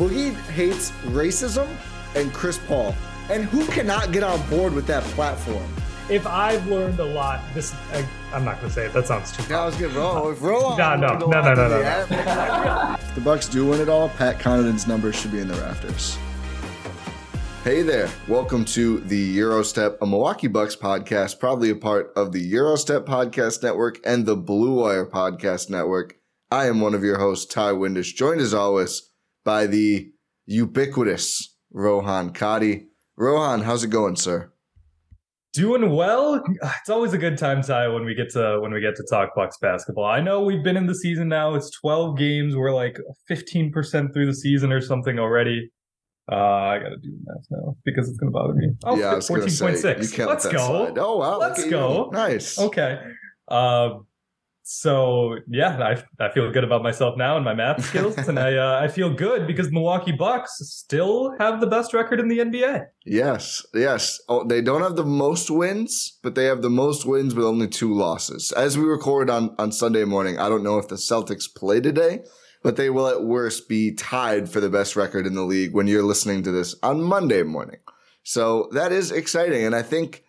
Boogie hates racism and Chris Paul. And who cannot get on board with that platform? If I've learned a lot, this I, I'm not gonna say it. That sounds too. That was good. Roll, roll No, no, no, no, no, no, no. If the Bucks do win it all, Pat Connaughton's numbers should be in the rafters. Hey there. Welcome to the Eurostep, a Milwaukee Bucks podcast, probably a part of the Eurostep Podcast Network and the Blue Wire Podcast Network. I am one of your hosts, Ty Windish, joined as always by the ubiquitous Rohan Kadi. Rohan, how's it going, sir? Doing well. It's always a good time, Ty, when we get to when we get to talk Bucks basketball. I know we've been in the season now. It's 12 games. We're like 15% through the season or something already. Uh, I gotta do math now because it's gonna bother me. Oh, yeah, 14.6. you can't Let's go. slide. Oh wow, Let's go. Nice. Okay. Um, so yeah, I, I feel good about myself now and my math skills, and I uh, I feel good because Milwaukee Bucks still have the best record in the NBA. Yes, yes. Oh, they don't have the most wins, but they have the most wins with only two losses. As we record on, on Sunday morning, I don't know if the Celtics play today, but they will at worst be tied for the best record in the league when you're listening to this on Monday morning. So that is exciting. And I think,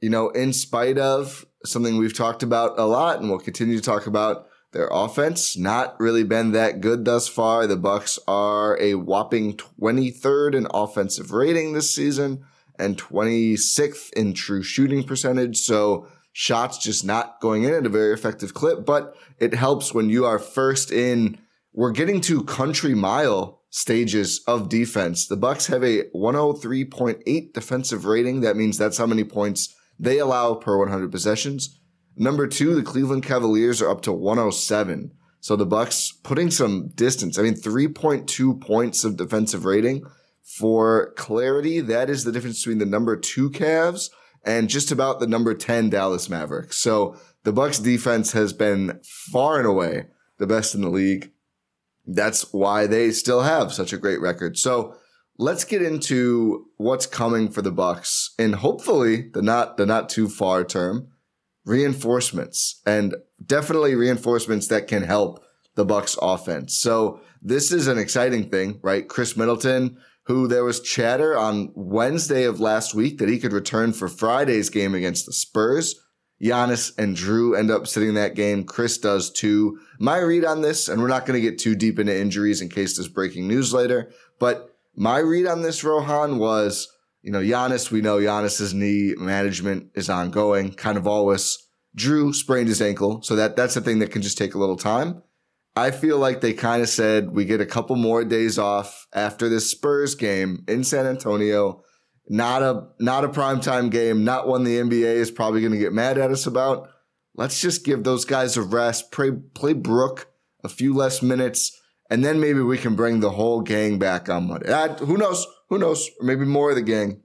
you know, in spite of something we've talked about a lot and we'll continue to talk about, their offense not really been that good thus far. The Bucks are a whopping 23rd in offensive rating this season and 26th in true shooting percentage. So shots just not going in at a very effective clip, but it helps when you are first in. We're getting to country mile stages of defense. The Bucks have a 103.8 defensive rating. That means that's how many points they allow per 100 possessions. Number two, the Cleveland Cavaliers are up to 107. So the Bucks putting some distance. I mean, 3.2 points of defensive rating. For clarity, that is the difference between the number two Cavs and just about the number 10 Dallas Mavericks. So the Bucks defense has been far and away the best in the league. That's why they still have such a great record. So let's get into what's coming for the Bucks and hopefully the not the not too far term reinforcements and definitely reinforcements that can help the Bucks offense. So this is an exciting thing, right? Khris Middleton, who there was chatter on Wednesday of last week that he could return for Friday's game against the Spurs. Giannis and Jrue end up sitting that game. Khris does too. My read on this, and we're not going to get too deep into injuries in case there's breaking news later, but my read on this, Rohan, was, you know, Giannis, we know Giannis's knee management is ongoing, kind of always. Jrue sprained his ankle, so that that's a thing that can just take a little time. I feel like they kind of said we get a couple more days off after this Spurs game in San Antonio. Not a not a primetime game, not one the NBA is probably going to get mad at us about. Let's just give those guys a rest. Play play Brook a few less minutes, and then maybe we can bring the whole gang back on Monday. Uh, who knows? Who knows? Maybe more of the gang.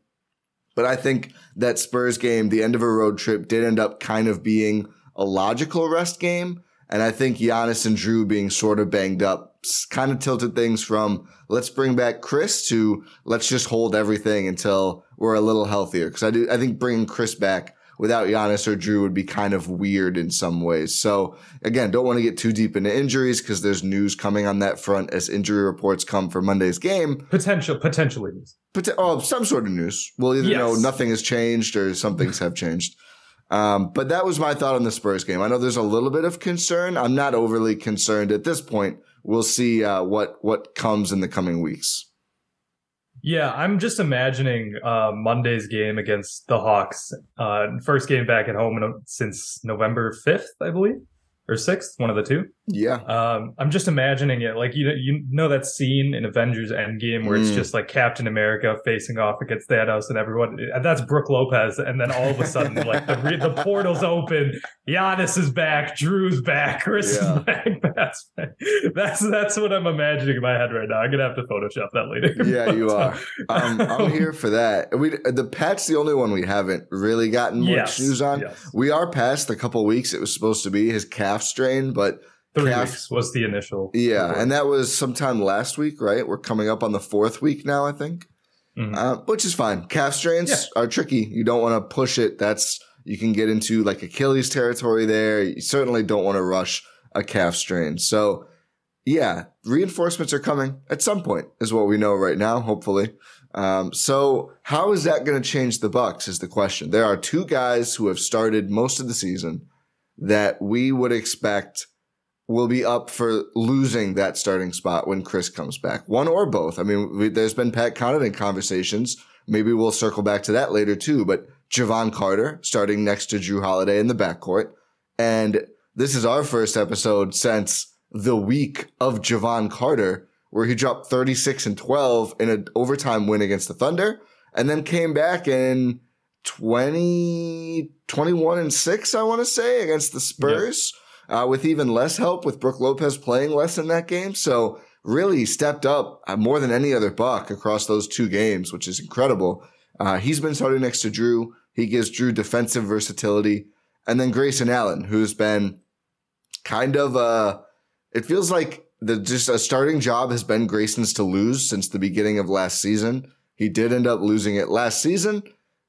But I think that Spurs game, the end of a road trip, did end up kind of being a logical rest game. And I think Giannis and Jrue being sort of banged up kind of tilted things from let's bring back Khris to let's just hold everything until we're a little healthier. Cause I do, I think bringing Khris back without Giannis or Jrue would be kind of weird in some ways. So again, don't want to get too deep into injuries because there's news coming on that front as injury reports come for Monday's game. Potential, potentially. But oh, some sort of news. We'll either Yes. know nothing has changed or some things have changed. Um, but that was my thought on the Spurs game. I know there's a little bit of concern. I'm not overly concerned at this point. We'll see uh, what what comes in the coming weeks. Yeah, I'm just imagining uh, Monday's game against the Hawks. Uh, first game back at home in, since November 5th, I believe, or 6th, one of the two. Yeah, Um, I'm just imagining it like you know, you know that scene in Avengers Endgame where it's Mm. just like Captain America facing off against Thanos and everyone. And that's Brook Lopez, and then all of a sudden, like the re- the portals open, Giannis is back, Jrue's back, Khris Yeah. is back, back. That's that's what I'm imagining in my head right now. I'm gonna have to Photoshop that later. yeah, you are. Um, I'm here for that. We the Pat's the only one we haven't really gotten much Yes, news on. yes. We are past the couple weeks it was supposed to be his calf strain, but Three calf- weeks was the initial. yeah, report. and that was sometime last week, right? We're coming up on the fourth week now, I think. Mhm. uh, which is fine. Calf strains Yeah. are tricky. You don't want to push it. That's you can get into like Achilles territory there. You certainly don't want to rush a calf strain. So, yeah, reinforcements are coming at some point, is what we know right now. Hopefully. Um, so, how is that going to change the Bucks? Is the question. There are two guys who have started most of the season that we would expect will be up for losing that starting spot when Khris comes back. One or both. I mean, we, there's been Pat Connaughton conversations. Maybe we'll circle back to that later too. But Jevon Carter starting next to Jrue Holiday in the backcourt. And this is our first episode since the week of Jevon Carter, where he dropped 36 and 12 in an overtime win against the Thunder and then came back in 20, 21 and 6, I want to say, against the Spurs uh, with even less help with Brook Lopez playing less in that game. So really stepped up uh, more than any other Buck across those two games, which is incredible. Uh, he's been starting next to Jrue. He gives Jrue defensive versatility. And then Grayson Allen, who's been kind of uh it feels like the just a starting job has been Grayson's to lose since the beginning of last season. He did end up losing it last season.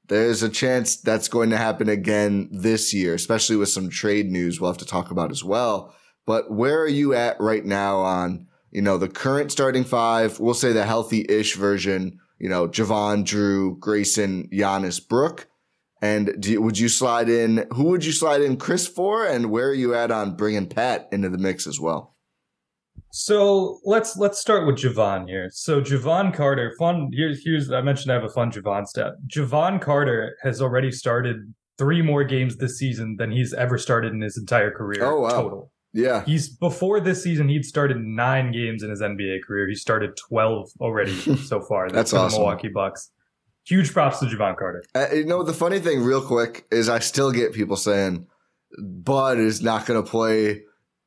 There's a chance that's going to happen again this year, especially with some trade news we'll have to talk about as well. But where are you at right now on, you know, the current starting five? We'll say the healthy-ish version, you know, Jevon, Jrue, Grayson, Giannis, Brook. And do would you slide in, who would you slide in Khris for? And where are you at on bringing Pat into the mix as well? So let's let's start with Jevon here. So Jevon Carter, fun. Here's here's I mentioned I have a fun Jevon stat. Jevon Carter has already started three more games this season than he's ever started in his entire career Oh, wow. total. Yeah. He's before this season he'd started nine games in his NBA career. He started twelve already so far. That's awesome. Milwaukee Bucks. Huge props to Jevon Carter. Uh, you know, the funny thing, real quick, is I still get people saying Bud is not going to play.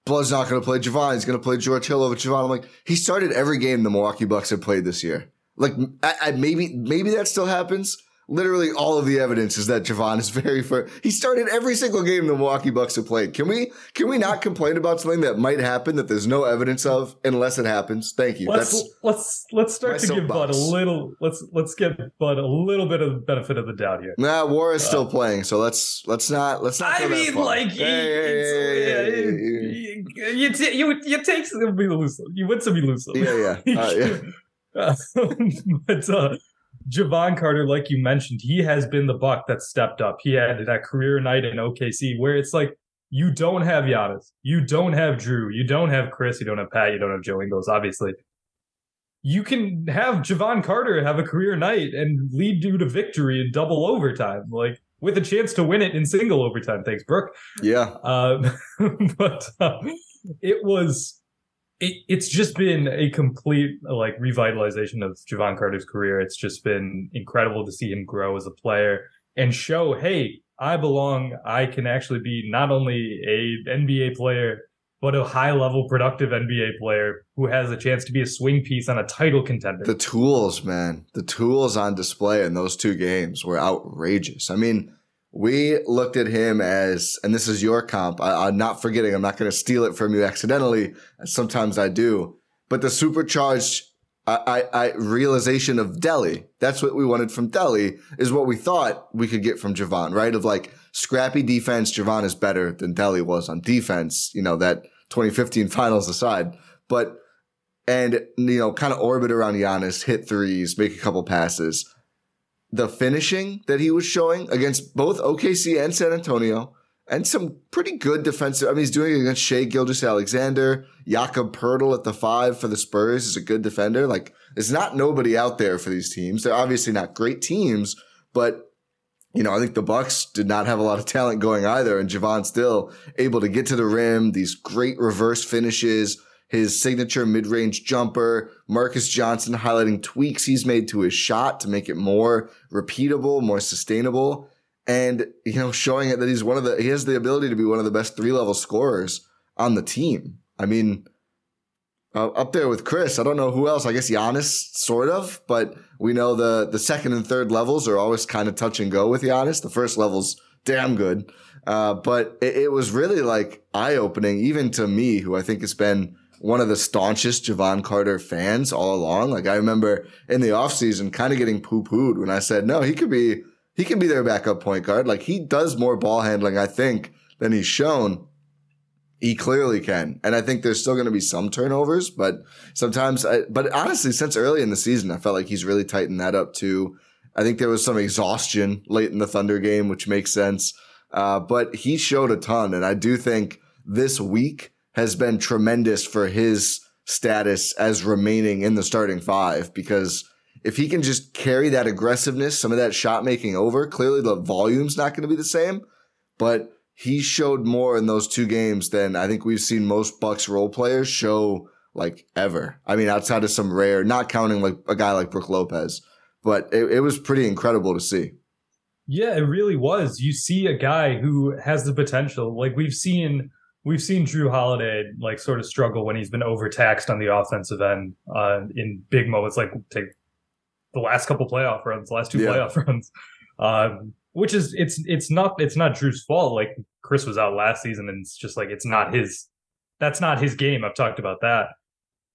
Bud's not going to play Jevon. He's going to play George Hill over Jevon. I'm like, he started every game the Milwaukee Bucks have played this year. Like, I, I, maybe maybe that still happens. Literally, all of the evidence is that Jevon is very fair. He started every single game the Milwaukee Bucks have played. Can we can we not complain about something that might happen that there's no evidence of unless it happens? Thank you. Let's That's let's let's start to give Bud a little let's let's give Bud a little bit of the benefit of the doubt here. Nah, War is still playing, so let's let's not let's not. Uh, I mean, like hey, you you t- you you take some you lose some. You win some, you lose some. yeah, yeah, uh, yeah. Uh, but uh, Jevon Carter, like you mentioned, he has been the buck that stepped up. He had that career night in OKC where it's like you don't have Giannis, you don't have Jrue, you don't have Khris, you don't have Pat, you don't have Joe Ingles, obviously. You can have Jevon Carter have a career night and lead you to victory in double overtime, like with a chance to win it in single overtime. Thanks, Brook. yeah. Um, but uh, it was it, it's just been a complete like revitalization of Jevon Carter's career. It's just been incredible to see him grow as a player and show, hey, I belong. I can actually be not only a NBA player, but a high level productive NBA player who has a chance to be a swing piece on a title contender. The tools, man, the tools on display in those two games were outrageous. I mean, we looked at him as, and this is your comp. I, I'm not forgetting. I'm not going to steal it from you accidentally. Sometimes I do, but the supercharged I, I, I realization of Delly. That's what we wanted from Delly is what we thought we could get from Jevon, right? Of like scrappy defense. Jevon is better than Delly was on defense. You know that 2015 finals aside, but and you know kind of orbit around Giannis, hit threes, make a couple passes. The finishing that he was showing against both OKC and San Antonio and some pretty good defensive. I mean, he's doing it against Shai Gilgeous-Alexander, Jakob Poeltl at the five for the Spurs is a good defender. Like, there's not nobody out there for these teams. They're obviously not great teams, but you know, I think the Bucks did not have a lot of talent going either, and Jevon still able to get to the rim, these great reverse finishes, his signature mid-range jumper, Marcus Johnson highlighting tweaks he's made to his shot to make it more repeatable, more sustainable and you know showing it that he's one of the he has the ability to be one of the best three level scorers on the team. I mean, uh, up there with Khris. I don't know who else. I guess Giannis, sort of, but we know the the second and third levels are always kind of touch and go with Giannis. The first level's damn good, uh, but it, it was really like eye opening, even to me, who I think has been one of the staunchest Jevon Carter fans all along. Like I remember in the offseason kind of getting poo pooed when I said, no, he could be he can be their backup point guard. Like he does more ball handling, I think, than he's shown. He clearly can. And I think there's still going to be some turnovers, but sometimes, I, but honestly, since early in the season, I felt like he's really tightened that up too. I think there was some exhaustion late in the Thunder game, which makes sense. Uh, but he showed a ton. And I do think this week has been tremendous for his status as remaining in the starting five because if he can just carry that aggressiveness, some of that shot making over, clearly the volume's not going to be the same, but he showed more in those two games than I think we've seen most Bucks role players show like ever. I mean, outside of some rare, not counting like a guy like Brook Lopez, but it, it was pretty incredible to see. Yeah, it really was. You see a guy who has the potential. Like we've seen we've seen Jrue Holiday like sort of struggle when he's been overtaxed on the offensive end uh, in big moments. Like take the last couple playoff runs, last two yeah. playoff runs. Um, which is it's it's not it's not Jrue's fault. Like Khris was out last season, and it's just like it's not his. That's not his game. I've talked about that.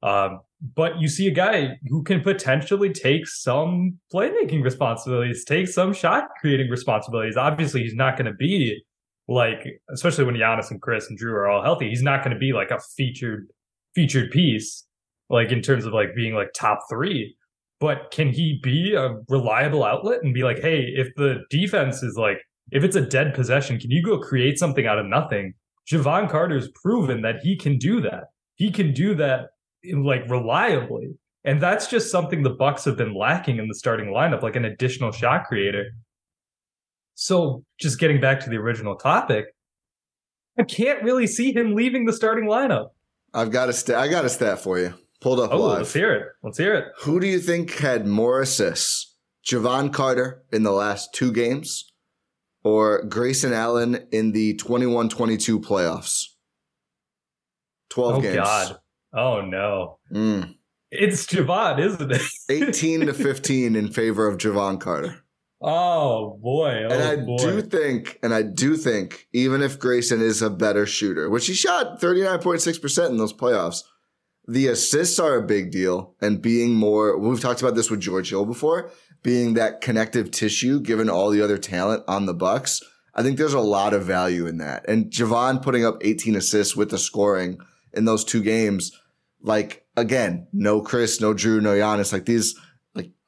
Um, but you see a guy who can potentially take some playmaking responsibilities, take some shot creating responsibilities. Obviously, he's not going to be like, especially when Giannis and Khris and Jrue are all healthy, he's not going to be like a featured featured piece, like in terms of like being like top three but can he be a reliable outlet and be like, hey, if the defense is like, if it's a dead possession, can you go create something out of nothing? Jevon Carter's proven that he can do that. He can do that like reliably. And that's just something the Bucks have been lacking in the starting lineup, like an additional shot creator. So just getting back to the original topic, I can't really see him leaving the starting lineup. I've got a stat. I got a stat for you. Pulled up oh, live. Let's hear it. Let's hear it. Who do you think had more assists? Jevon Carter in the last two games or Grayson Allen in the 21 22 playoffs? 12 oh, games. God. Oh, no. Mm. It's Jevon, isn't it? 18 to 15 in favor of Jevon Carter. Oh boy! Oh, and I boy. do think, and I do think, even if Grayson is a better shooter, which he shot thirty nine point six percent in those playoffs, the assists are a big deal and being more, we've talked about this with George Hill before, being that connective tissue given all the other talent on the Bucks. I think there's a lot of value in that. And Jevon putting up 18 assists with the scoring in those two games, like again, no Khris, no Jrue, no Giannis, like these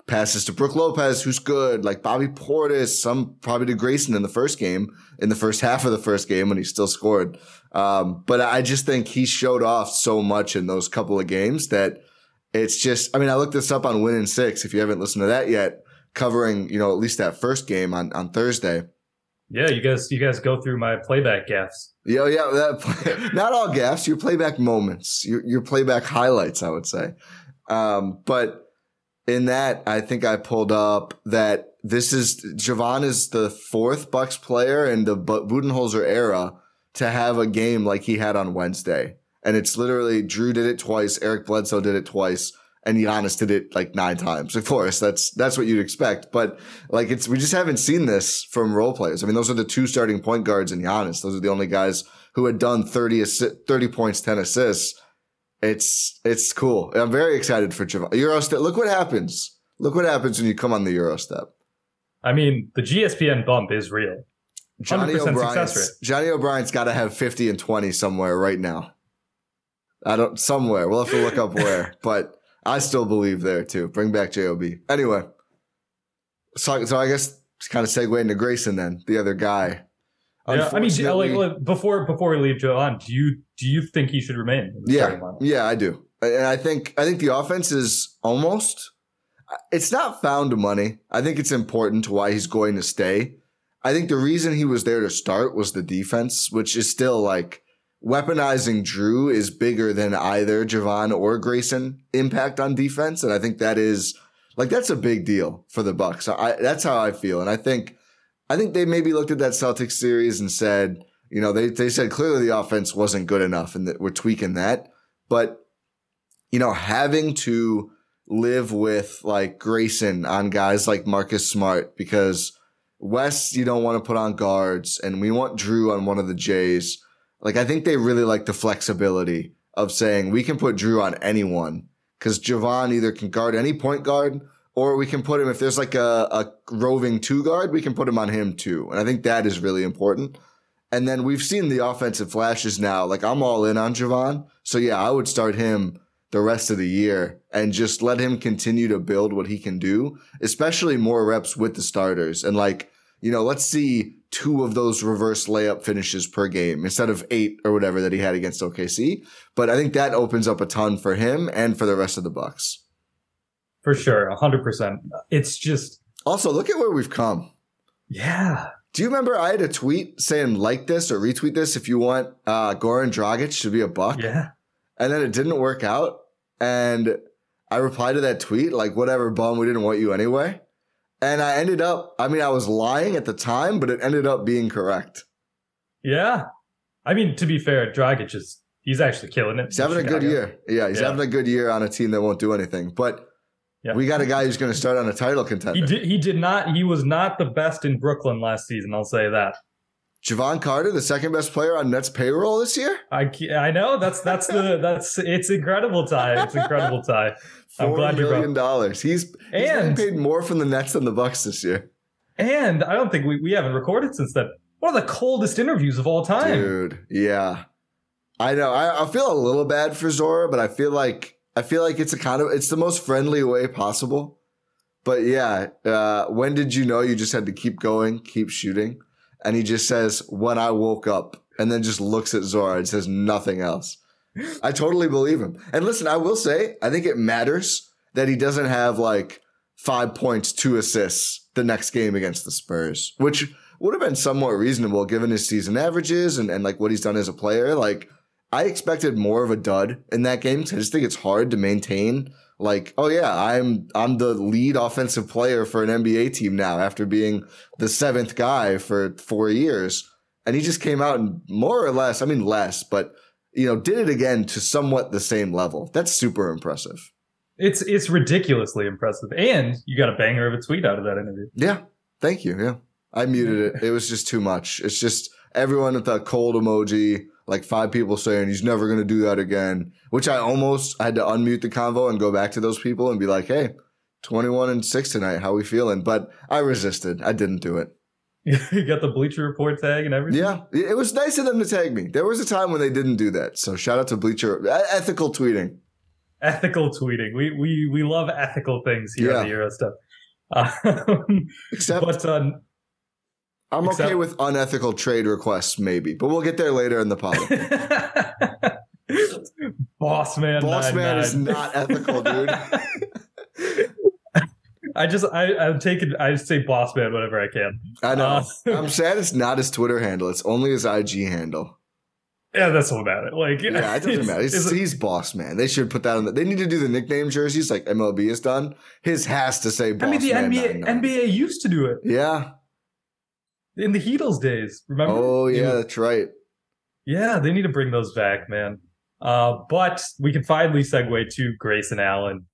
passes to Brook Lopez, who's good, like Bobby Portis, some probably to Grayson in the first game, in the first half of the first game when he still scored. Um, but I just think he showed off so much in those couple of games that it's just, I mean, I looked this up on Win in Six. If you haven't listened to that yet, covering, you know, at least that first game on, on Thursday. Yeah, you guys, you guys go through my playback gaffs. Yeah, yeah, that, not all gaffs, your playback moments, your, your playback highlights, I would say. Um, but in that, I think I pulled up that this is Jevon is the fourth Bucks player in the Budenholzer era to have a game like he had on Wednesday. And it's literally Jrue did it twice, Eric Bledsoe did it twice, and Giannis did it like nine times. Of course, that's that's what you'd expect. But like it's we just haven't seen this from role players. I mean, those are the two starting point guards in Giannis. Those are the only guys who had done 30, assi- 30 points, 10 assists. It's it's cool. I'm very excited for Jevon. Eurostep. Look what happens. Look what happens when you come on the Eurostep. I mean, the GSPN bump is real. Johnny 100% success O'Brien's. Johnny O'Brien's got to have 50 and 20 somewhere right now. I don't somewhere. We'll have to look up where, but I still believe there too. Bring back Job. Anyway, so so I guess kind of segue into Grayson then, the other guy. Yeah, I mean, like, like, before before we leave Jevon, do you do you think he should remain? In the yeah, yeah, I do, and I think I think the offense is almost. Uh, it's not found money. I think it's important to why he's going to stay. I think the reason he was there to start was the defense, which is still like weaponizing Jrue is bigger than either Jevon or Grayson impact on defense, and I think that is like that's a big deal for the Bucks. I, that's how I feel, and I think I think they maybe looked at that Celtics series and said, you know, they they said clearly the offense wasn't good enough, and that we're tweaking that, but you know, having to live with like Grayson on guys like Marcus Smart because Wes you don't want to put on guards, and we want Jrue on one of the Jays. Like I think they really like the flexibility of saying we can put Jrue on anyone because Jevon either can guard any point guard or we can put him if there's like a, a roving two guard, we can put him on him too. And I think that is really important. And then we've seen the offensive flashes now. Like I'm all in on Jevon. So yeah, I would start him the rest of the year and just let him continue to build what he can do, especially more reps with the starters. And like, you know, let's see two of those reverse layup finishes per game instead of eight or whatever that he had against OKC. But I think that opens up a ton for him and for the rest of the Bucks. For sure, hundred percent. It's just Also, look at where we've come. yeah, Do you remember I had a tweet saying like this or retweet this if you want uh, Goran Dragic to be a buck? yeah. And then it didn't work out. And I replied to that tweet, like, whatever, bum, we didn't want you anyway. And I ended up, I mean, I was lying at the time, but it ended up being correct. Yeah. I mean, to be fair, Dragic is he's actually killing it. He's having a good year. Yeah, he's Yeah. having a good year on a team that won't do anything. But Yeah. we got a guy who's going to start on a title contender. He did he did not he was not the best in Brooklyn last season, I'll say that. Jevon Carter, the second best player on Nets payroll this year. I I know that's that's the that's it's incredible Ty. It's incredible Ty. I'm glad you brought- million dollars. He's, he's And- paid more from the Nets than the Bucks this year. And I don't think we, we haven't recorded since then. One of the coldest interviews of all time. Dude, yeah. I know. I, I feel a little bad for Zora, but I feel like I feel like it's a kind of it's the most friendly way possible. But yeah, uh, when did you know you just had to keep going, keep shooting? And he just says, "When I woke up," and then just looks at Zora and says nothing else. I totally believe him. And listen, I will say, I think it matters that he doesn't have like five points, two assists the next game against the Spurs, which would have been somewhat reasonable given his season averages and, and like what he's done as a player. Like, I expected more of a dud in that game 'cause I just think it's hard to maintain. Like, oh yeah, I'm I'm the lead offensive player for an NBA team now after being the seventh guy for four years, and he just came out and more or less, I mean less, but you know, did it again to somewhat the same level. That's super impressive. It's it's ridiculously impressive. And you got a banger of a tweet out of that interview. Yeah, thank you. Yeah, I muted it. It was just too much. It's just everyone with that cold emoji, like five people saying he's never going to do that again. Which I almost had to unmute the convo and go back to those people and be like, "Hey, twenty-one and six tonight. How we feeling?" But I resisted. I didn't do it. you got the Bleacher Report tag and everything. Yeah, it was nice of them to tag me. There was a time when they didn't do that. So shout out to Bleacher ethical tweeting. Ethical tweeting. We we we love ethical things here on Yeah. the Euro stuff. Um, Except but uh, I'm okay with unethical trade requests, maybe, but we'll get there later in the pod. Boss man, Boss nine, man nine. is not ethical, dude. I just I I'm taking I just say boss man whenever I can. I know. Uh, I'm sad it's not his Twitter handle. It's only his IG handle. Yeah, that's all about it. Like Yeah, it doesn't matter. He's, he's boss man. They should put that on. The, they need to do the nickname jerseys like MLB has done. His has to say boss I mean, the. NBA 99. NBA used to do it Yeah. In the Heatles days. Remember? Oh yeah, that's right. Yeah, they need to bring those back, man. Uh, but we can finally segue to Grayson Allen.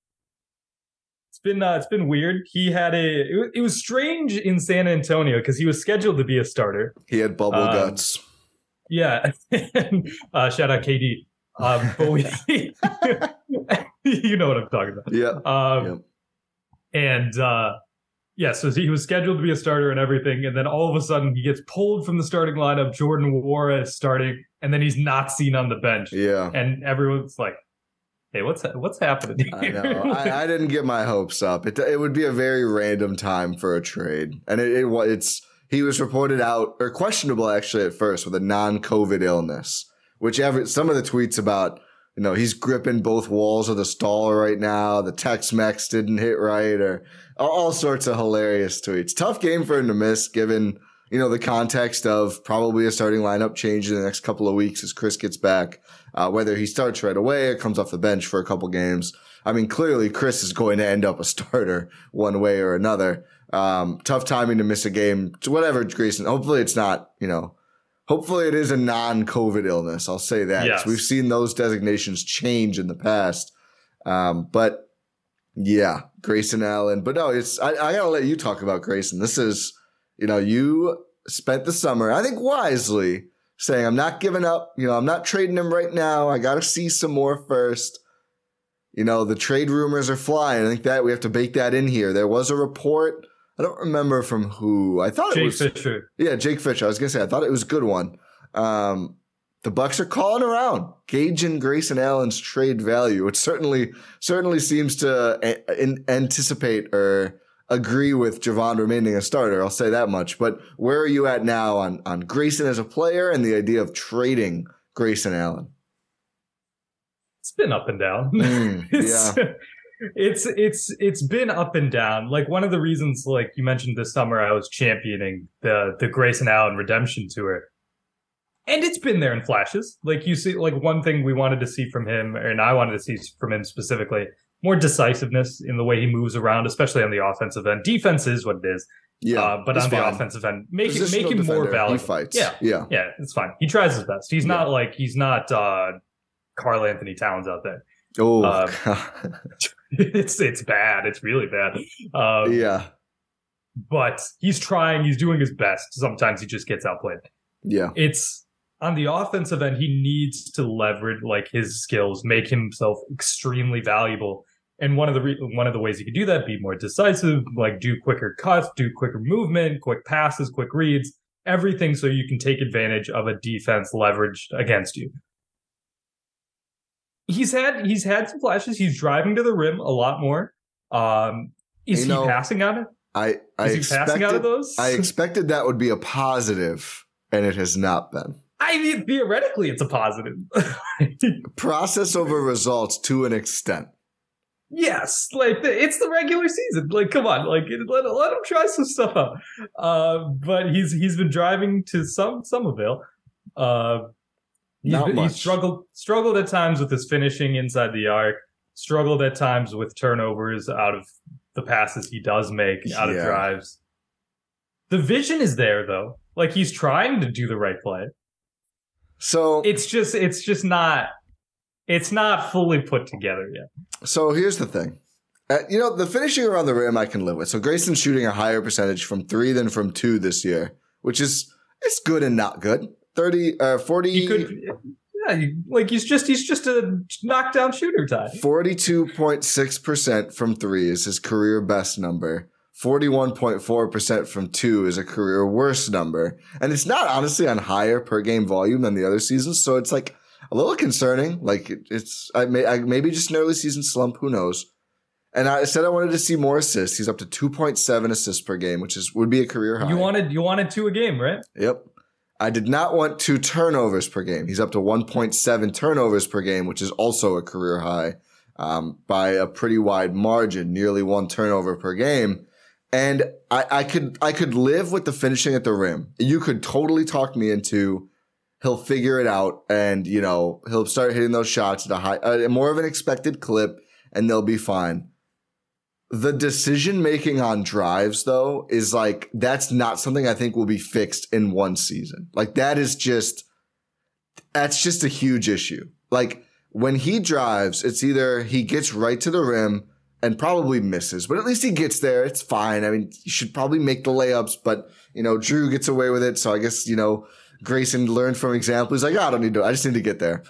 It's been uh, it's been weird. He had a it, it was strange in San Antonio because he was scheduled to be a starter. He had bubble Um, guts. Yeah, uh, shout out KD. Um, but we, you know what I'm talking about. Yeah. Um, and uh, yeah, so he was scheduled to be a starter and everything, and then all of a sudden he gets pulled from the starting lineup. Jordan Nwora is starting, and then he's not seen on the bench. Yeah. And everyone's like, "Hey, what's what's happening?" I know. I, I, didn't get my hopes up. It it would be a very random time for a trade, and it, it it's he was reported out or questionable actually at first with a non-COVID illness, which every, some of the tweets about you know he's gripping both walls of the stall right now. The Tex-Mex didn't hit right, or all sorts of hilarious tweets. Tough game for him to miss, given you know the context of probably a starting lineup change in the next couple of weeks as Khris gets back. Uh, whether he starts right away or comes off the bench for a couple games. I mean, clearly Khris is going to end up a starter one way or another. Um, tough timing to miss a game. Whatever, Grayson. Hopefully it's not, you know, hopefully it is a non-COVID illness. I'll say that. Yes. We've seen those designations change in the past. Um, but yeah, Grayson Allen. But no, it's I, I gotta let you talk about Grayson. This is, you know, you spent the summer, I think wisely, saying I'm not giving up. You know, I'm not trading him right now. I gotta see some more first. You know, the trade rumors are flying. I think that we have to bake that in here. There was a report. I don't remember from who. I thought Jake it was Fisher. Yeah, Jake Fisher. I was gonna say I thought it was a good one. Um, the Bucks are calling around, gauging Grayson Allen's trade value, which certainly certainly seems to a- in- anticipate or agree with Jevon remaining a starter. I'll say that much. But where are you at now on on Grayson as a player and the idea of trading Grayson Allen? It's been up and down. Mm, it's, it's it's it's been up and down. Like one of the reasons, like you mentioned this summer, I was championing the the Grayson Allen redemption tour and it's been there in flashes. Like you see, like one thing we wanted to see from him, and I wanted to see from him specifically, more decisiveness in the way he moves around, especially on the offensive end. Defense is what it is. Yeah, uh, but on fine. the offensive end, make Positional make him defender, more valuable. He fights. Yeah, yeah, yeah, it's fine. He tries his best. He's not like he's not uh Karl-Anthony Towns out there. Oh, Uh, it's it's bad. It's really bad. Um, yeah, but he's trying. He's doing his best. Sometimes he just gets outplayed. yeah. It's on the offensive end. He needs to leverage like his skills, make himself extremely valuable. And one of the re- one of the ways you could do that, be more decisive, like do quicker cuts, do quicker movement, quick passes, quick reads, everything, so you can take advantage of a defense leveraged against you. He's had he's had some flashes. He's driving to the rim a lot more. Um, is You he passing on it? I I Is he passing out of expected those? I expected that would be a positive, and it has not been. I mean, theoretically, it's a positive. Process over results to an extent. yes, like the, it's the regular season. Like, come on, like let, let him try some stuff out. Uh, but he's he's been driving to some Somerville. Uh, he's Not been- he much. struggled struggled at times with his finishing inside the arc. Struggled at times with turnovers out of the passes he does make out of drives. The vision is there though. Like he's trying to do the right play. So It's just it's just not it's not fully put together yet. So here's the thing. Uh, you know, the finishing around the rim I can live with. So Grayson's shooting a higher percentage from three than from two this year, which is it's good and not good. 30, uh, 40, He could yeah, he- like he's just he's just a knockdown shooter type. 42.6% from three is his career best number. 41.4% from two is a career worst number. And it's not honestly on higher per game volume than the other seasons. So it's like a little concerning. Like it's, I may, I, maybe just an early season slump. Who knows? And I said I wanted to see more assists. He's up to 2.7 assists per game, which is, would be a career high. You wanted you wanted two a game, right? Yep. I did not want two turnovers per game. He's up to 1.7 turnovers per game, which is also a career high um, by a pretty wide margin, nearly one turnover per game. And I, I could I could live with the finishing at the rim. You could totally talk me into he'll figure it out, and you know he'll start hitting those shots at a high, uh, more of an expected clip, and they'll be fine. The decision making on drives, though, is like that's not something I think will be fixed in one season. Like that is just that's just a huge issue. Like when he drives, it's either he gets right to the rim and probably misses, but at least he gets there. It's fine. I mean, you should probably make the layups, but you know, Jrue gets away with it. So I guess, you know, Grayson learned from example. He's like, oh, I don't need to, I just need to get there.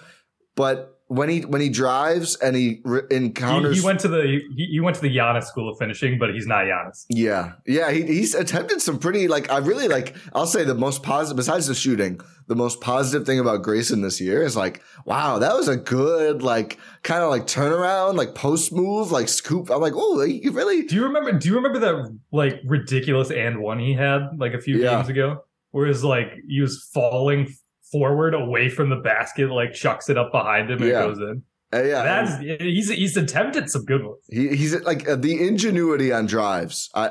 But when he when he drives and he re- encounters he went to the he, he went to the Giannis school of finishing, but he's not Giannis. Yeah, yeah, he, he's attempted some pretty like I really like. I'll say the most positive besides the shooting, the most positive thing about Grayson this year is like, wow, that was a good like kind of like turnaround, like post move, like scoop. I'm like, oh, you really? Do you remember? Do you remember that like ridiculous and one he had like a few Yeah. games ago, where it's like he was falling forward away from the basket, like chucks it up behind him and Yeah. goes in. Uh, yeah, That's he's he's attempted some good ones. he, he's like uh, the ingenuity on drives, uh,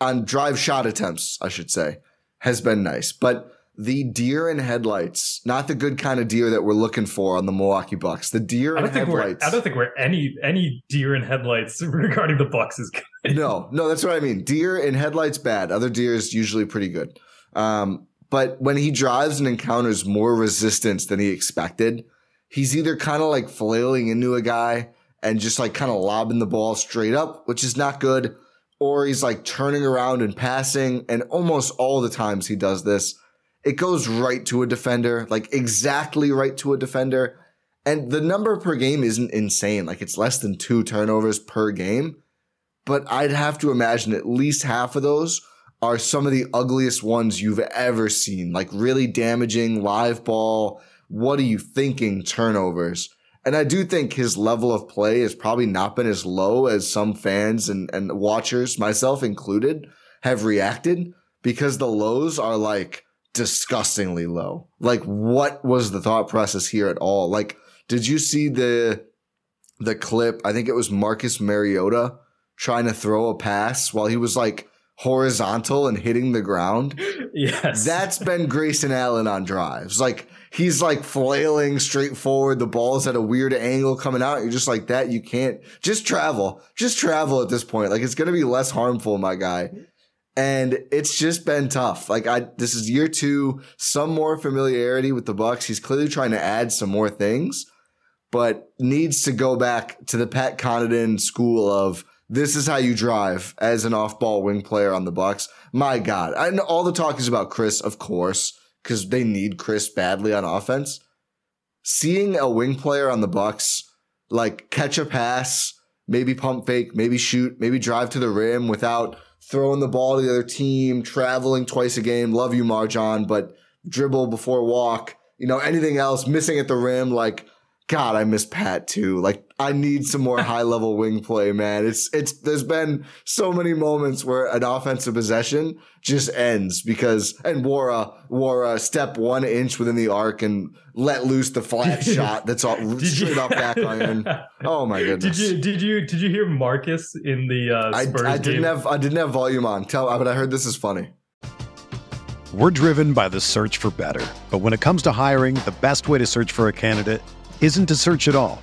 on drive shot attempts, I should say, has been nice, but. The deer in headlights, not the good kind of deer that we're looking for on the Milwaukee Bucks. The deer in don't think we're headlights. I don't think we're any any deer in headlights regarding the Bucks is good. no, no, that's what I mean. Deer in headlights bad. Other deer is usually pretty good. Um, but when he drives and encounters more resistance than he expected, he's either kind of like flailing into a guy and just like kind of lobbing the ball straight up, which is not good, or he's like turning around and passing. And almost all the times he does this, it goes right to a defender, like exactly right to a defender. And the number per game isn't insane. Like it's less than two turnovers per game but I'd have to imagine at least half of those are some of the ugliest ones you've ever seen, like really damaging live ball. What are you thinking turnovers? And I do think his level of play has probably not been as low as some fans and, and watchers, myself included, have reacted because the lows are like disgustingly low. Like, what was the thought process here at all? Like, did you see the the clip? I think it was Marcus Mariota trying to throw a pass while he was like horizontal and hitting the ground. yes, That's been Grayson Allen on drives. Like he's like flailing straight forward. The ball's at a weird angle coming out. You're just like that. You can't just travel. Just travel at this point. Like it's gonna be less harmful, my guy. And it's just been tough. Like I this is year two, some more familiarity with the Bucks. He's clearly trying to add some more things, but needs to go back to the Pat Connaughton school of this is how you drive as an off-ball wing player on the Bucks. My God, know all the talk is about Khris, of course, because they need Khris badly on offense. Seeing a wing player on the Bucks like catch a pass, maybe pump fake, maybe shoot, maybe drive to the rim without throwing the ball to the other team, traveling twice a game. Love you, Marjan, but dribble before walk. You know, anything else missing at the rim, like God, I miss Pat too. Like I need some more high level wing play, man. It's it's there's been so many moments where an offensive possession just ends because and Wara Wara step one inch within the arc and let loose the flat shot that's all straight you- up back iron. Oh my goodness. Did you did you did you hear Marcus in the uh, I, I didn't game? have I didn't have volume on. Tell but I heard this is funny. We're driven by the search for better. But when it comes to hiring, the best way to search for a candidate isn't to search at all.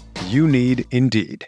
You need Indeed.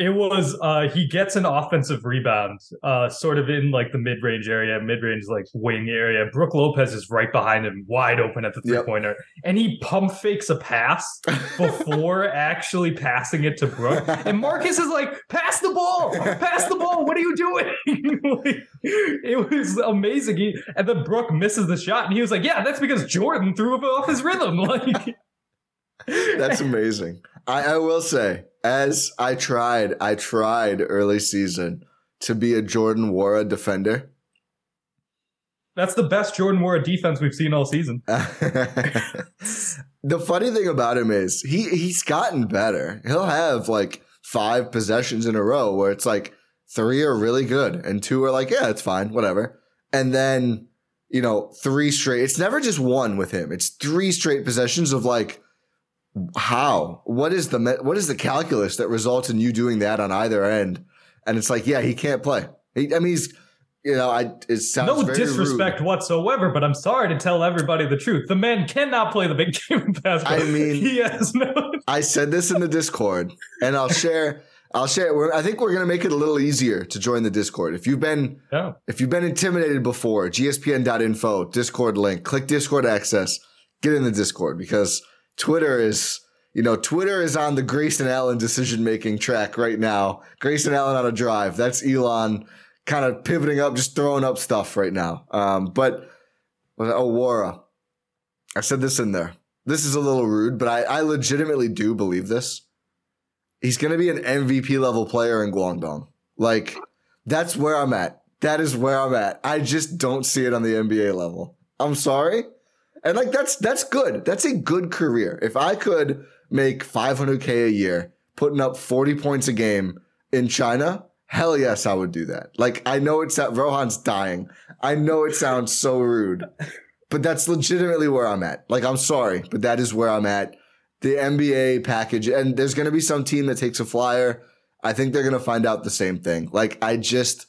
It was uh he gets an offensive rebound, uh sort of in like the mid range area, mid range like wing area. Brook Lopez is right behind him, wide open at the three Yep. pointer, and he pump fakes a pass before actually passing it to Brook. And Marcus is like, "Pass the ball, pass the ball. What are you doing?" Like, it was amazing. He, and then Brook misses the shot, and he was like, "Yeah, that's because Jordan threw him off his rhythm." Like. That's amazing. I, I will say, as I tried, I tried early season to be a Jordan Nwora defender. That's the best Jordan Nwora defense we've seen all season. the funny thing about him is he he's gotten better. He'll have like five possessions in a row where it's like three are really good and two are like, yeah, it's fine, whatever. And then, you know, three straight. It's never just one with him. It's three straight possessions of like how? What is the what is the calculus that results in you doing that on either end? And it's like, yeah, he can't play. He, I mean, he's you know, I it sounds no disrespect rude. whatsoever, but I'm sorry to tell everybody the truth. The man cannot play the big game of basketball. I mean- he has no. I said this in the Discord, and I'll share. I'll share. We're, I think we're gonna make it a little easier to join the Discord. If you've been No. if you've been intimidated before, gspn.info Discord link, click Discord access, get in the Discord because Twitter is you know Twitter is on the Grayson Allen decision making track right now. Grayson Allen on a drive. That's Elon kind of pivoting up, just throwing up stuff right now. Um, but oh. I said this in there. This is a little rude, but I, I legitimately do believe this. He's going to be an MVP level player in Guangdong. Like, that's where I'm at. That is where I'm at. I just don't see it on the NBA level. I'm sorry. And like, that's, that's good. That's a good career. If I could make 500K a year, putting up 40 points a game in China, hell yes, I would do that. Like, I know it's that Rohan's dying. I know it sounds so rude, but that's legitimately where I'm at. Like, I'm sorry, but that is where I'm at. The NBA package, and there's going to be some team that takes a flyer. I think they're going to find out the same thing. Like, I just,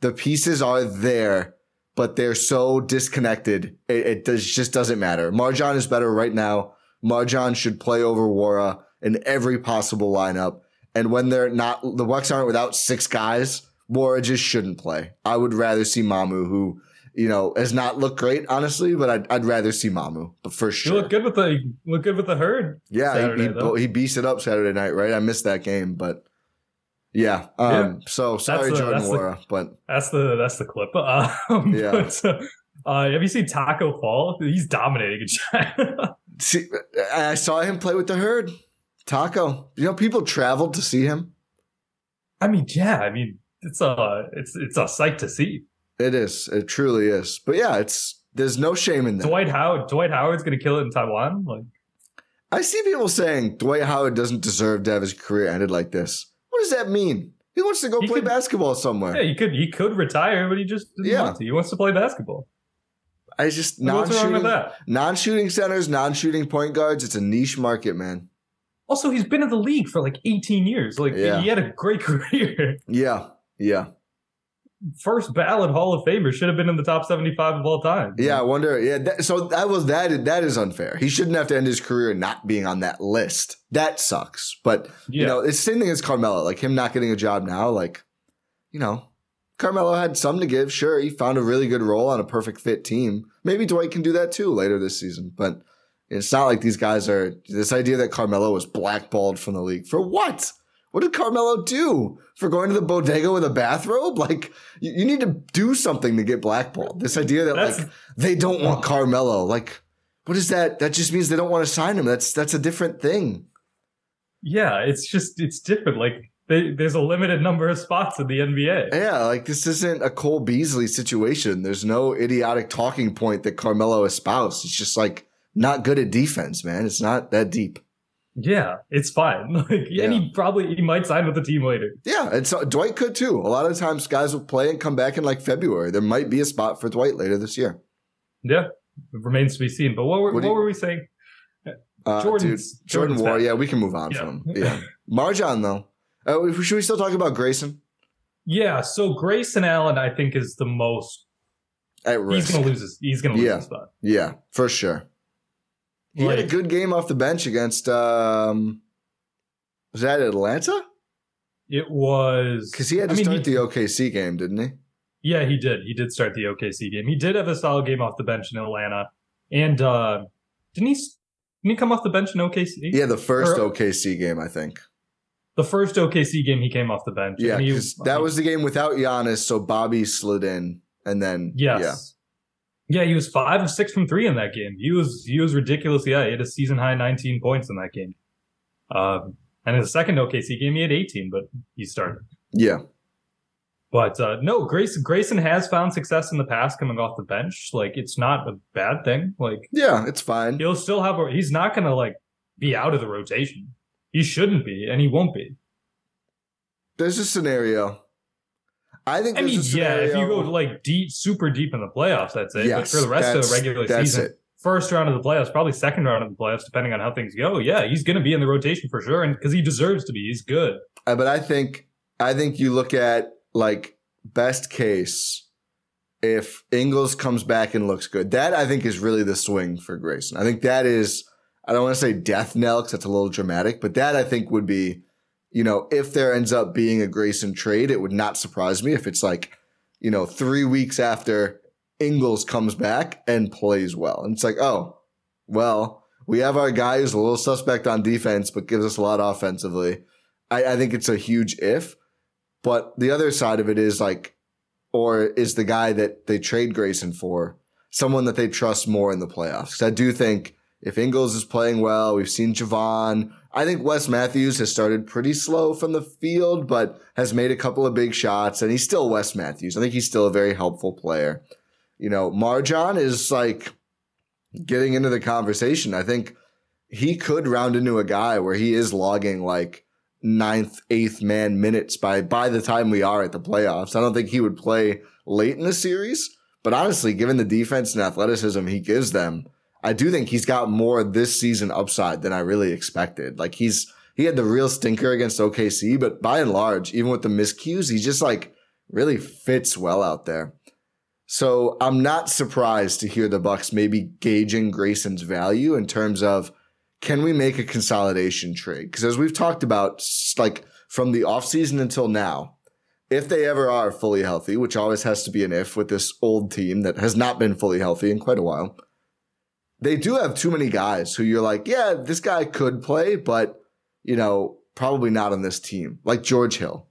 the pieces are there, but they're so disconnected. It, it does, just doesn't matter. MarJon is better right now. MarJon should play over Nwora in every possible lineup. And when they're not, the Bucks aren't without six guys, Nwora just shouldn't play. I would rather see Mamu, who, you know, has not looked great, honestly, but I'd, I'd rather see Mamu, but for sure. You look good with the look good with the herd. Yeah, Saturday, he, he, he beast it up Saturday night, right? I missed that game, but yeah. Um, So sorry, the- Jordan Nwora, but That's the that's the clip. Um, Yeah. but, uh, uh, have you seen Taco Fall? He's dominating in China. see, I saw him play with the herd. Taco, you know, people traveled to see him. I mean, yeah. I mean, it's a it's it's a sight to see. It is. It truly is. But yeah, it's there's no shame in that. Dwight Howard Dwight Howard's gonna kill it in Taiwan. Like, I see people saying Dwight Howard doesn't deserve to have his career ended like this. What does that mean? He wants to go He play could- basketball somewhere. yeah, he could he could retire, but he just didn't Yeah. want to. He wants to play basketball. I just What's wrong with non-shooting, that? non-shooting centers, non-shooting point guards. It's a niche market, man. Also, he's been in the league for like 18 years. Like, Yeah. he had a great career. Yeah, yeah, First ballot Hall of Famer should have been in the top 75 of all time. yeah. I wonder. Yeah, that, so that was that. That is unfair. He shouldn't have to end his career not being on that list. That sucks. But you know, it's the same thing as Carmelo. Like him not getting a job now. Like, you know, Carmelo had some to give. Sure, he found a really good role on a perfect fit team. Maybe Dwight can do that too later this season. But it's not like these guys are. This idea that Carmelo was blackballed from the league for what? What did Carmelo do for going to the bodega with a bathrobe? Like, you, you need to do something to get blackballed. This idea that That's- like they don't want Carmelo. Like, what is that? That just means they don't want to sign him. That's that's a different thing. Yeah, it's just it's different. Like they, there's a limited number of spots in the NBA. Yeah, like this isn't a Cole Beasley situation. There's no idiotic talking point that Carmelo espoused. He's just like not good at defense, man. It's not that deep. Yeah, it's fine. Like, Yeah. and he probably he might sign with the team later. Yeah, and so Dwight could too. A lot of times guys will play and come back in like February. There might be a spot for Dwight later this year. Yeah, it remains to be seen. But what were What what, you- were we saying? Uh, Jordan's- dude, Jordan Jordan's War. back. Yeah, we can move on Yeah. from him. Yeah. MarJon though. Uh, should we still talk about Grayson Yeah, so Grayson Allen, I think, is the most. at risk? He's gonna lose his. He's gonna lose Yeah. his spot. Yeah, for sure. He had a good game off the bench against. um Was that Atlanta? It was Because he had to I mean, start he- the OKC game, didn't he? Yeah, he did. He did start the OKC game. He did have a solid game off the bench in Atlanta, and uh didn't he? Didn't he come off the bench in OKC? Yeah, the first Or- OKC game, I think. The first OKC game, he came off the bench. Yeah, he- that was the game without Giannis, so Bobby slid in, and then Yes. Yeah. He was five of six from three in that game. He was he was ridiculous. Yeah, he had a season high 19 points in that game. Um, and in the second OKC game, he had 18, but he started. yeah, But uh, no, Grayson Grayson has found success in the past coming off the bench. Like it's not a bad thing. Like yeah, yeah. It's fine. he'll still have a. He's not gonna like be out of the rotation. He shouldn't be, and he won't be. There's a scenario. I think I mean, yeah, if you go like deep, super deep in the playoffs, that's it. But for the rest of the regular season, it. first round of the playoffs, probably second round of the playoffs, depending on how things go. Yeah, he's going to be in the rotation for sure, and because he deserves to be, he's good. Uh, but I think I think you look at like best case if Ingles comes back and looks good. That I think is really the swing for Grayson. I think that is I don't want to say death knell because that's a little dramatic, but that I think would be, you know, if there ends up being a Grayson trade, it would not surprise me if it's like, you know, three weeks after Ingles comes back and plays well. And it's like, oh, well, we have our guy who's a little suspect on defense, but gives us a lot offensively. I, I think it's a huge if. But the other side of it is like, or is the guy that they trade Grayson for someone that they trust more in the playoffs? Because I do think if Ingles is playing well, we've seen Jevon. I think Wes Matthews has started pretty slow from the field, but has made a couple of big shots, and he's still Wes Matthews. I think he's still a very helpful player. You know, MarJon is like getting into the conversation. I think he could round into a guy where he is logging like ninth, eighth man minutes by by the time we are at the playoffs. I don't think he would play late in the series, but honestly, given the defense and athleticism he gives them, I do think he's got more this season upside than I really expected. Like he's he had the real stinker against OKC, but by and large, even with the miscues, he just like really fits well out there. So I'm not surprised to hear the Bucks maybe gauging Grayson's value in terms of can we make a consolidation trade? Because as we've talked about, like from the offseason until now, if they ever are fully healthy, which always has to be an if with this old team that has not been fully healthy in quite a while, they do have too many guys who you're like, yeah, this guy could play, but you know, probably not on this team. Like George Hill.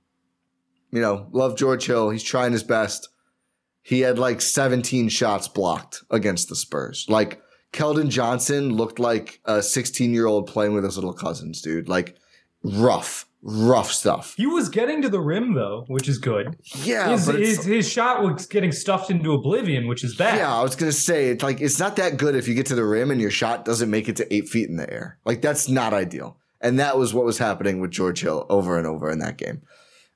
You know, love George Hill. He's trying his best. He had like 17 shots blocked against the Spurs. Like Keldon Johnson looked like a 16 year old playing with his little cousins, dude. Like rough, rough stuff. He was getting to the rim though, which is good. Yeah, His, his, his shot was getting stuffed into oblivion, which is bad. yeah, I was gonna say it's like it's not that good if you get to the rim and your shot doesn't make it to eight feet in the air. Like that's not ideal. And that was what was happening with George Hill over and over in that game.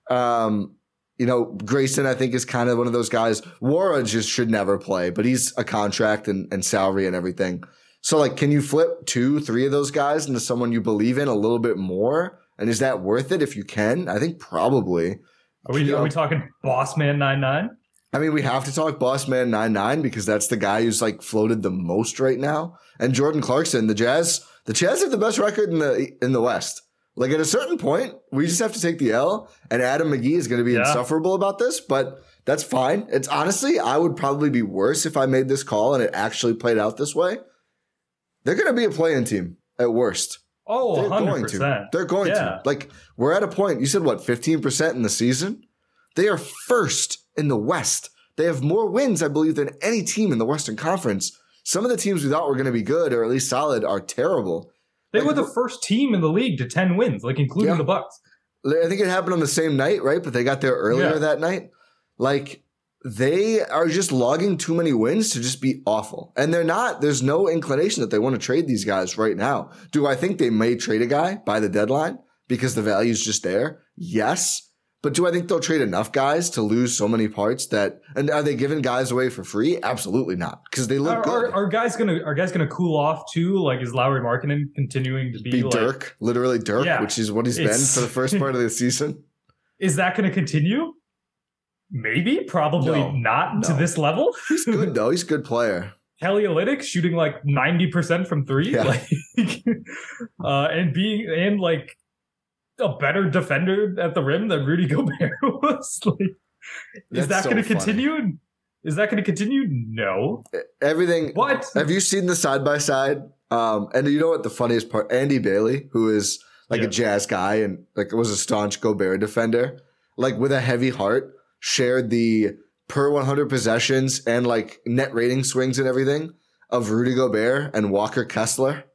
Um, you know, Grayson, I think, is kind of one of those guys. Nwora just should never play, but he's a contract and, and salary and everything. So, like, can you flip two, three of those guys into someone you believe in a little bit more? And is that worth it if you can? I think probably. Are we are we talking Boss Man nine nine? I mean, we have to talk Boss Man 99 because that's the guy who's like floated the most right now. And Jordan Clarkson, the Jazz, the Jazz have the best record in the in the West. Like at a certain point, we just have to take the L, and Adam McGee is going to be Yeah. insufferable about this, but that's fine. It's honestly, I would probably be worse if I made this call and it actually played out this way. They're going to be a playing team at worst. Oh, They're 100 going to. They're going Yeah. to. Like we're at a point. You said what? Fifteen percent in the season. They are first in the West. They have more wins, I believe, than any team in the Western Conference. Some of the teams we thought were going to be good or at least solid are terrible. They Like, were the first team in the league to 10 wins, like including Yeah. the Bucks. I think it happened on the same night, right? But they got there earlier Yeah. that night. Like they are just logging too many wins to just be awful. And they're not, there's no inclination that they want to trade these guys right now. Do I think they may trade a guy by the deadline because the value is just there? Yes. But do I think they'll trade enough guys to lose so many parts that, and are they giving guys away for free? Absolutely not. Because they look Are, good. are, are guys gonna are guys gonna cool off too? Like is Lauri Markkanen continuing to be, be like, Dirk, literally Dirk, Yeah. which is what he's been for the first part of the season. Is that gonna continue? Maybe, probably No, not to this level. He's good though. He's a good player. Heliolytic shooting like 90% from three. Yeah. Like uh and being and like a better defender at the rim than Rudy Gobert was. Like is That's that so gonna funny. continue? Is that gonna continue? No. Everything. What? Have you seen the side by side? Um, and you know what the funniest part? Andy Bailey, who is like Yeah. a jazz guy and like was a staunch Gobert defender, like with a heavy heart, shared the per 100 possessions and like net rating swings and everything of Rudy Gobert and Walker Kessler.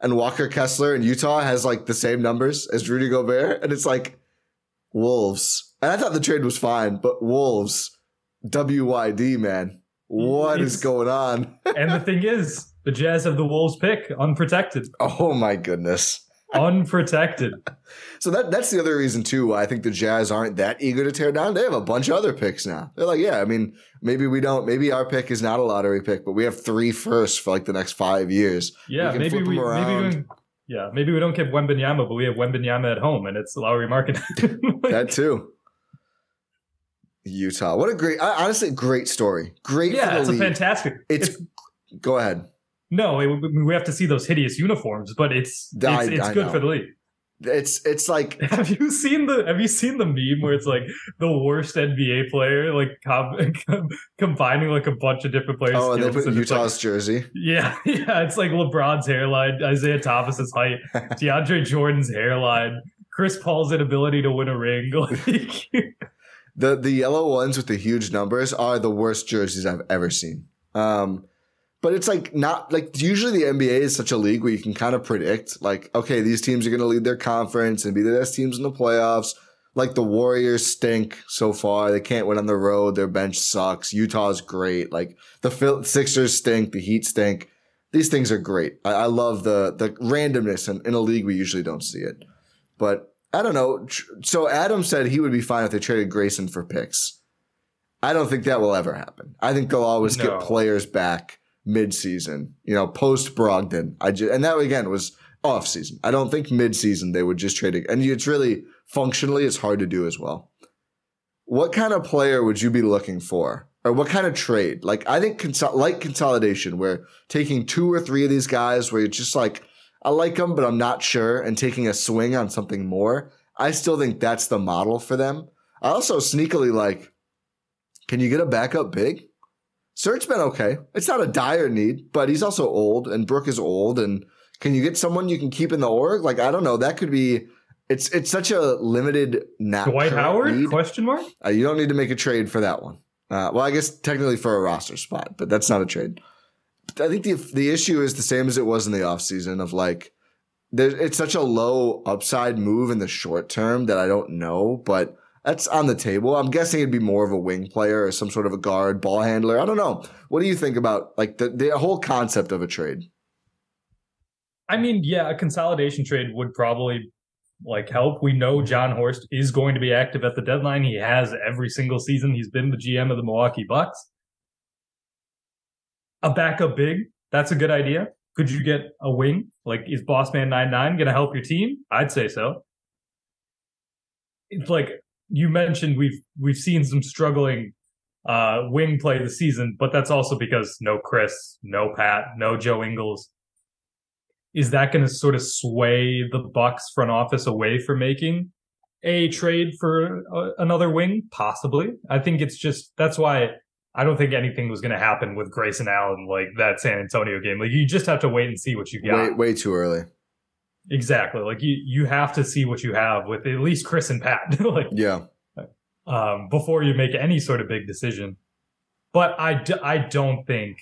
And Walker Kessler in Utah has like the same numbers as Rudy Gobert. And it's like Wolves. And I thought the trade was fine, but Wolves, WYD, man. What is going on? and the thing is, the Jazz have the Wolves pick unprotected. Oh my goodness. Unprotected. So that that's the other reason too why I think the Jazz aren't that eager to tear down. They have a bunch of other picks now. They're like, yeah, I mean, maybe we don't maybe our pick is not a lottery pick, but we have three firsts for like the next five years. Yeah, can maybe we maybe we don't, yeah, maybe we don't get Wembanyama, but we have Wembanyama at home and it's Lowry Market. That too. Utah. What a great honestly great story. Great yeah, it's a fantastic. It's, It's, go ahead. No, it, we have to see those hideous uniforms, but it's it's, I- it's I good know. for the league. It's it's like Have you seen the Have you seen the meme where it's like the worst NBA player, like com- com- combining like a bunch of different players? oh, and they put like- Utah's jersey. yeah, yeah, it's like LeBron's hairline, Isaiah Thomas's height, DeAndre Jordan's hairline, Chris Paul's inability to win a ring. Like, The the yellow ones with the huge numbers are the worst jerseys I've ever seen. Um, but it's like not like usually the NBA is such a league where you can kind of predict like okay these teams are going to lead their conference and be the best teams in the playoffs. Like the Warriors stink so far; they can't win on the road. Their bench sucks. Utah's great. Like the Phil- Sixers stink. The Heat stink. These things are great. I, I love the the randomness in, in a league we usually don't see it. But I don't know. So Adam said he would be fine if they traded Grayson for picks. I don't think that will ever happen. I think they'll always No. get players back mid-season, you know, post Brogdon. I just, and that again was off season. I don't think mid-season they would just trade it. And it's really functionally it's hard to do as well. What kind of player would you be looking for? Or what kind of trade? Like I think consol- like consolidation where taking two or three of these guys where you're just like I like them, but I'm not sure, and taking a swing on something more. I still think that's the model for them. I also sneakily like, can you get a backup big? Serge's been okay. It's not a dire need, but he's also old, and Brook is old. And can you get someone you can keep in the org? Like I don't know. That could be. It's it's such a limited. Not Dwight Howard? need. Question mark. Uh, you don't need to make a trade for that one. Uh, well, I guess technically for a roster spot, but that's not a trade. I think the the issue is the same as it was in the offseason of like, there, it's such a low upside move in the short term that I don't know, but that's on the table. I'm guessing it'd be more of a wing player or some sort of a guard, ball handler. I don't know. What do you think about like the, the whole concept of a trade? I mean, yeah, a consolidation trade would probably like help. We know Jon Horst is going to be active at the deadline. He has every single season. He's been the GM of the Milwaukee Bucks. A backup big, that's a good idea. Could you get a wing? Like, is Bossman 99 going to help your team? I'd say so. It's like you mentioned, we've we've seen some struggling uh wing play this season, but that's also because no Khris, no Pat, no Joe Ingles is that going to sort of sway the Bucks front office away from making a trade for uh, another wing? Possibly. I think it's just that's why I don't think anything was going to happen with Grayson Allen like that San Antonio game. Like you just have to wait and see what you got. Way way too early. Exactly. Like you you have to see what you have with at least Khris and Pat. like Yeah. um, before you make any sort of big decision. But I, d- I don't think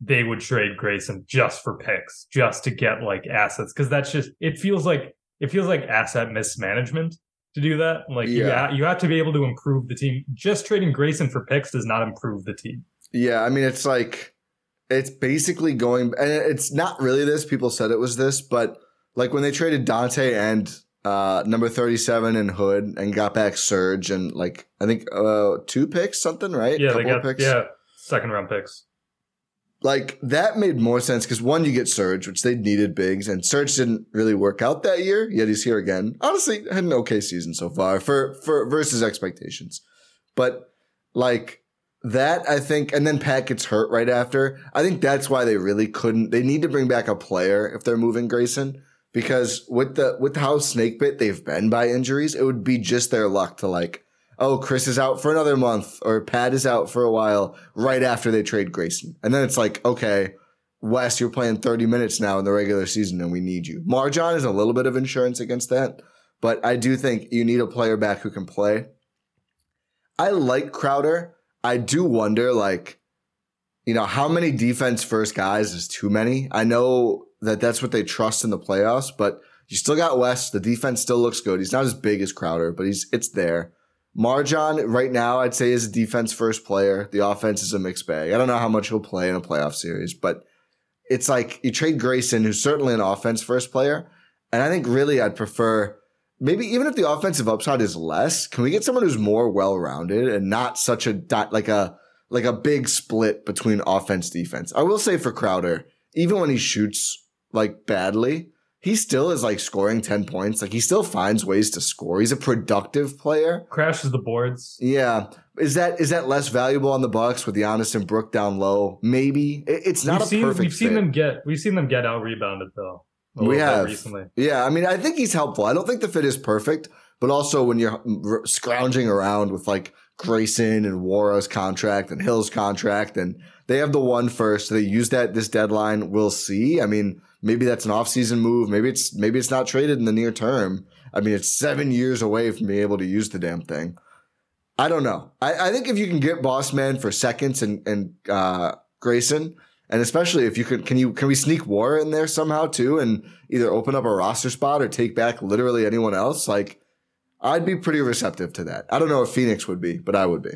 they would trade Grayson just for picks, just to get like assets. Cause that's just, it feels like, it feels like asset mismanagement to do that. Like you, Yeah. ha- you have to be able to improve the team. Just trading Grayson for picks does not improve the team. Yeah, I mean, it's like it's basically going, and it's not really this. People said it was this, but like when they traded Donte and uh number thirty-seven and Hood and got back Serge and like I think uh two picks, something right? Yeah, they Couple of got, yeah, second round picks. like that made more sense because one, you get Serge, which they needed bigs, and Serge didn't really work out that year. Yet he's here again. Honestly, had an okay season so far for for versus expectations, but like that, I think, and then Pat gets hurt right after. I think that's why they really couldn't. They need to bring back a player if they're moving Grayson because with the with how snake bit they've been by injuries, it would be just their luck to like. Oh, Khris is out for another month, or Pat is out for a while right after they trade Grayson. And then it's like, okay, Wes, you're playing 30 minutes now in the regular season and we need you. MarJon is a little bit of insurance against that, but I do think you need a player back who can play. I like Crowder. I do wonder, like, you know, how many defense first guys is too many? I know that that's what they trust in the playoffs, but you still got Wes. The defense still looks good. He's not as big as Crowder, but he's it's there. MarJon right now, I'd say is a defense first player. The offense is a mixed bag. I don't know how much he'll play in a playoff series, but it's like you trade Grayson, who's certainly an offense first player. And I think really I'd prefer maybe even if the offensive upside is less, can we get someone who's more well rounded and not such a like a like a big split between offense defense? I will say for Crowder, even when he shoots like badly, he still is like scoring 10 points. Like he still finds ways to score. He's a productive player. Crashes the boards. Yeah. Is that is that less valuable on the Bucks with Giannis and Brook down low? Maybe. It- It's not we've a seen, perfect We've seen them get we've seen them get out rebounded though. We have. recently. Yeah, I mean, I think he's helpful. I don't think the fit is perfect, but also when you're mm, r- scrounging around with like Grayson and Nwora's contract and Hill's contract, and they have the one first, they use that this deadline. We'll see. I mean, maybe that's an offseason move. Maybe it's maybe it's not traded in the near term. I mean, it's seven years away from being able to use the damn thing. I don't know. I, I think if you can get Boss Man for seconds and and uh, Grayson, and especially if you could, can you can we sneak War in there somehow too, and either open up a roster spot or take back literally anyone else? Like, I'd be pretty receptive to that. I don't know if Phoenix would be, but I would be.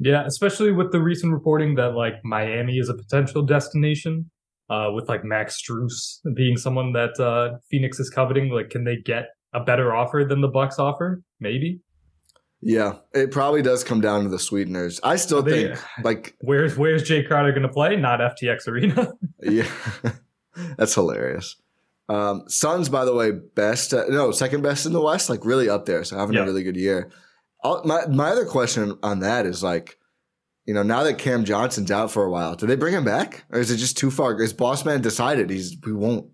Yeah, especially with the recent reporting that like Miami is a potential destination, uh, with like Max Strus being someone that uh, Phoenix is coveting. Like, can they get a better offer than the Bucks offer? Maybe. Yeah, it probably does come down to the sweeteners. I still They- think like Where's Where's Jae Crowder going to play? Not FTX Arena. yeah, that's hilarious. Um, Suns, by the way, best uh, no second best in the West, like really up there. So having Yeah. a really good year. I'll, my my other question on that is like, you know, now that Cam Johnson's out for a while, do they bring him back, or is it just too far? Is Bossman decided he's we won't?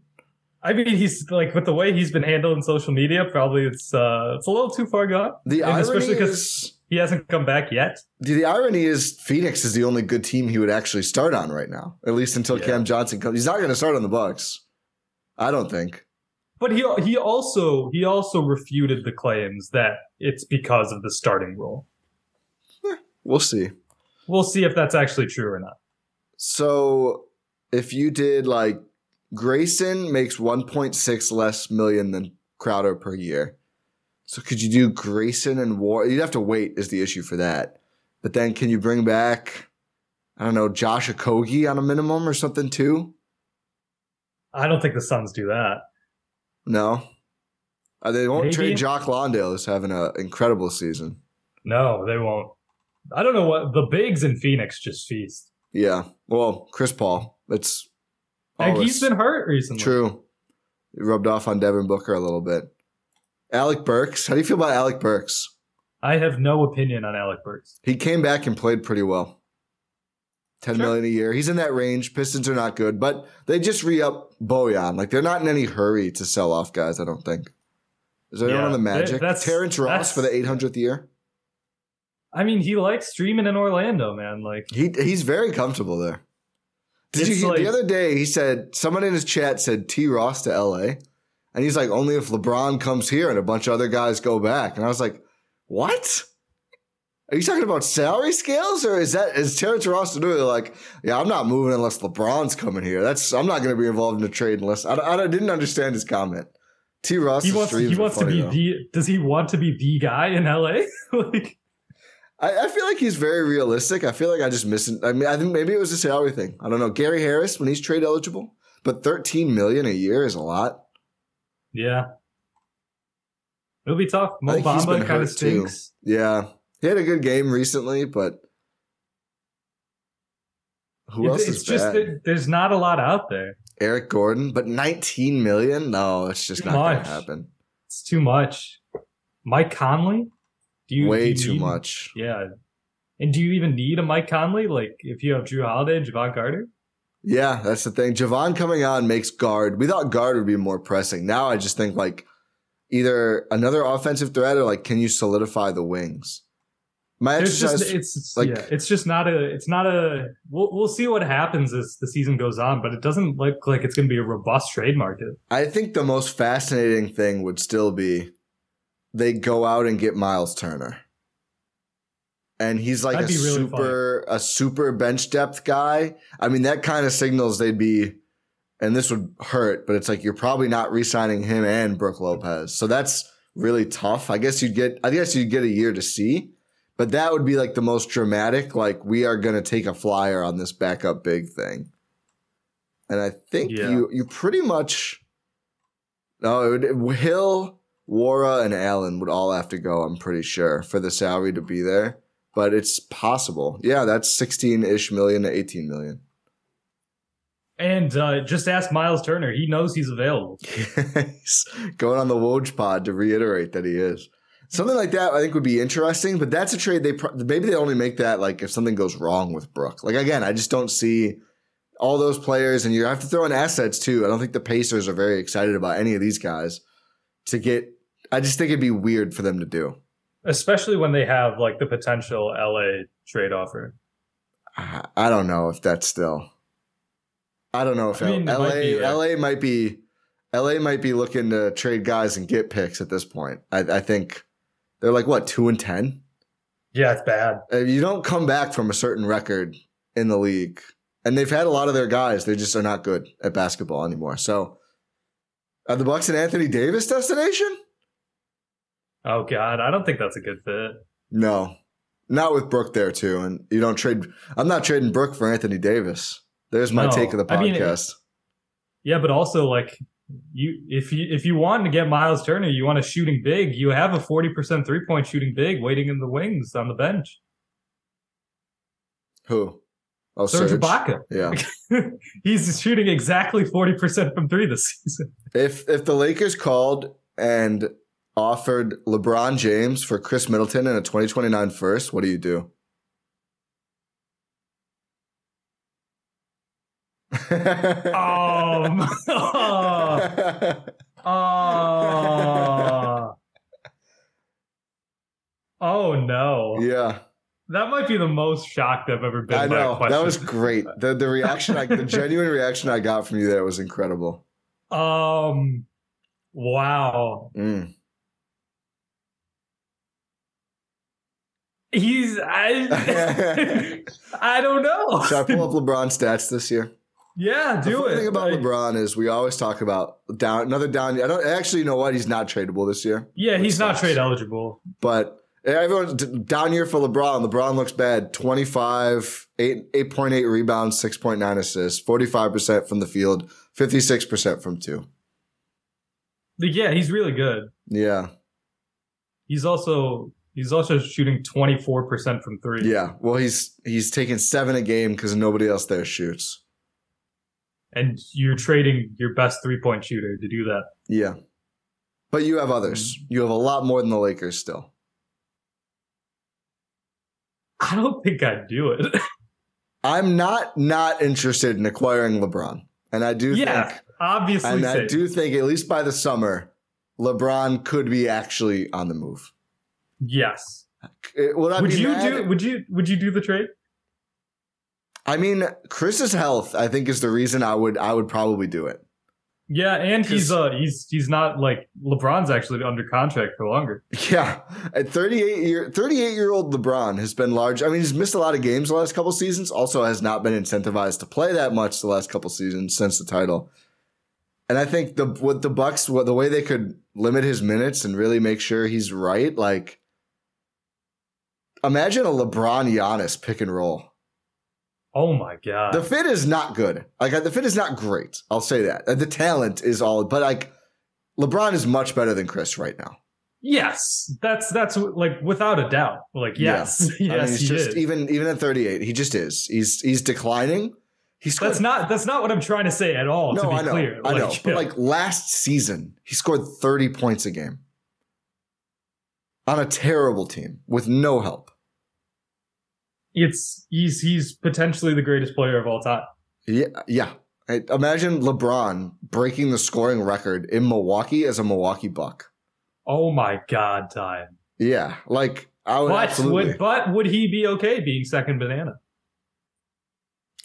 I mean, he's like with the way he's been handling social media. Probably it's uh it's a little too far gone. The And irony especially 'cause is, he hasn't come back yet. the irony is, Phoenix is the only good team he would actually start on right now, at least until Yeah. Cam Johnson comes. He's not going to start on the Bucks. I don't think. But he he also he also refuted the claims that it's because of the starting role. We'll see. We'll see if that's actually true or not. So if you did like Grayson makes 1.6 less million than Crowder per year. So could you do Grayson and War? You'd have to wait is the issue for that. But then can you bring back I don't know, Josh Okogie on a minimum or something too? I don't think the Suns do that. No. Uh, they won't Maybe. trade Jock Landale who's having an incredible season. No, they won't. I don't know what the bigs in Phoenix just feast. Yeah. Well, Chris Paul. It's And always- he's been hurt recently. True. It rubbed off on Devin Booker a little bit. Alec Burks. How do you feel about Alec Burks? I have no opinion on Alec Burks. He came back and played pretty well. Ten Sure. million a year. He's in that range. Pistons are not good, but they just re up Bojan. Like they're not in any hurry to sell off guys, I don't think. Is there anyone on the they- Magic? that's- Terrence Ross that's- for the 800th year? I mean, he likes streaming in Orlando, man. Like, He he's very comfortable there. Did you like- the other day he said someone in his chat said T Ross to LA? And he's like, only if LeBron comes here and a bunch of other guys go back. And I was like, what? Are you talking about salary scales, or is that is Terrence Ross literally like, yeah, I'm not moving unless LeBron's coming here. That's I'm not going to be involved in a trade unless I, I didn't understand his comment. T. Ross, he wants he wants to be though. the does he want to be the guy in LA? like, I, I, feel like he's very realistic. I feel like I just missing. I mean, I think maybe it was a salary thing. I don't know. Gary Harris when he's trade eligible, but 13 million a year is a lot. Yeah, it'll be tough. Mo Bamba kind of stinks. Too. Yeah, he had a good game recently, but who it, else it's is just? That there's not a lot out there. Eric Gordon, but 19 million? No, it's just too not going to happen. It's too much. Mike Conley? Do you way do you too much? Yeah. And do you even need a Mike Conley? Like if you have Jrue Holiday and Jevon Carter? Yeah, that's the thing. Jevon coming on makes guard. We thought guard would be more pressing. Now I just think like either another offensive threat or like can you solidify the wings? My it's exercise, just, it's like yeah, it's just not a it's not a we'll we'll see what happens as the season goes on, but it doesn't look like it's going to be a robust trade market. I think the most fascinating thing would still be they go out and get Miles Turner. And he's like That'd a really super fun. a super bench depth guy. I mean, that kind of signals they'd be and this would hurt, but it's like you're probably not re-signing him and Brook Lopez. So that's really tough. I guess you'd get I guess you'd get a year to see. But that would be like the most dramatic, like we are gonna take a flyer on this backup big thing. And I think yeah. you you pretty much no, it would, Hill, Nwora, and Allen would all have to go. I'm pretty sure for the salary to be there, but it's possible. Yeah, that's 16 ish million to 18 million. And uh, just ask Miles Turner; he knows he's available. he's going on the Woj pod to reiterate that he is. Something like that, I think, would be interesting. But that's a trade they pro- maybe they only make that like if something goes wrong with Brook. Like again, I just don't see all those players, and you have to throw in assets too. I don't think the Pacers are very excited about any of these guys to get. I just think it'd be weird for them to do, especially when they have like the potential LA trade offer. I don't know if that's still. I don't know if I mean, LA might be, LA might be LA might be looking to trade guys and get picks at this point. I, I think they're like what two and ten. Yeah, it's bad. If you don't come back from a certain record in the league, and they've had a lot of their guys, they just are not good at basketball anymore. So, are the Bucks an Anthony Davis destination? Oh God, I don't think that's a good fit. No, not with Brook there too, and you don't trade. I'm not trading Brook for Anthony Davis. There's my no, take of the podcast. I mean, it, yeah, but also like you if you if you want to get Miles Turner, you want a shooting big. You have a forty percent three point shooting big waiting in the wings on the bench. Who? Oh, Serge, Serge. Ibaka. Yeah, he's shooting exactly forty percent from three this season. If if the Lakers called and offered LeBron James for Khris Middleton and a 2029 first, what do you do? oh, oh no. Yeah. That might be the most shocked I've ever been. I know that was great. The the reaction, I, the genuine reaction I got from you there was incredible. Um, wow. Mm. He's I. I don't know. Should I pull up LeBron stats this year? Yeah, do the it. The thing about like, LeBron is we always talk about down another down. I don't actually you know what he's not tradable this year. Yeah, he's not trade eligible. But everyone's down year for LeBron. LeBron looks bad. 25, 8, 8.8 rebounds, 6.9 assists, 45% from the field, 56% from two. Yeah, he's really good. Yeah. He's also he's also shooting 24% from three. Yeah. Well, he's he's taking seven a game because nobody else there shoots and you're trading your best three point shooter to do that. Yeah. But you have others. Mm-hmm. You have a lot more than the Lakers still. I don't think I'd do it. I'm not not interested in acquiring LeBron. And I do yeah, think obviously And I do think at least by the summer, LeBron could be actually on the move. Yes. Would, I would you mad? do would you would you do the trade? I mean, Khris's health, I think, is the reason I would I would probably do it. Yeah, and he's uh he's he's not like LeBron's actually under contract for longer. Yeah, at 38 year 38 year old LeBron has been large. I mean, he's missed a lot of games the last couple seasons. Also, has not been incentivized to play that much the last couple seasons since the title. And I think the what the Bucks, what the way they could limit his minutes and really make sure he's right, like imagine a LeBron Giannis pick and roll. Oh my god. The fit is not good. Like the fit is not great. I'll say that. The talent is all, but like LeBron is much better than Khris right now. yes, that's that's like without a doubt. Like yes, Yeah. yes, I mean, he's he just is. even even at 38, he just is. He's he's declining. He scored. that's not that's not what I'm trying to say at all. no, to be I know, clear, I know. But like last season, he scored 30 points a game on a terrible team with no help. It's he's he's potentially the greatest player of all time. Yeah, yeah. Imagine LeBron breaking the scoring record in Milwaukee as a Milwaukee Buck. Oh my god, time. Yeah, like I would But absolutely. would but would he be okay being second banana?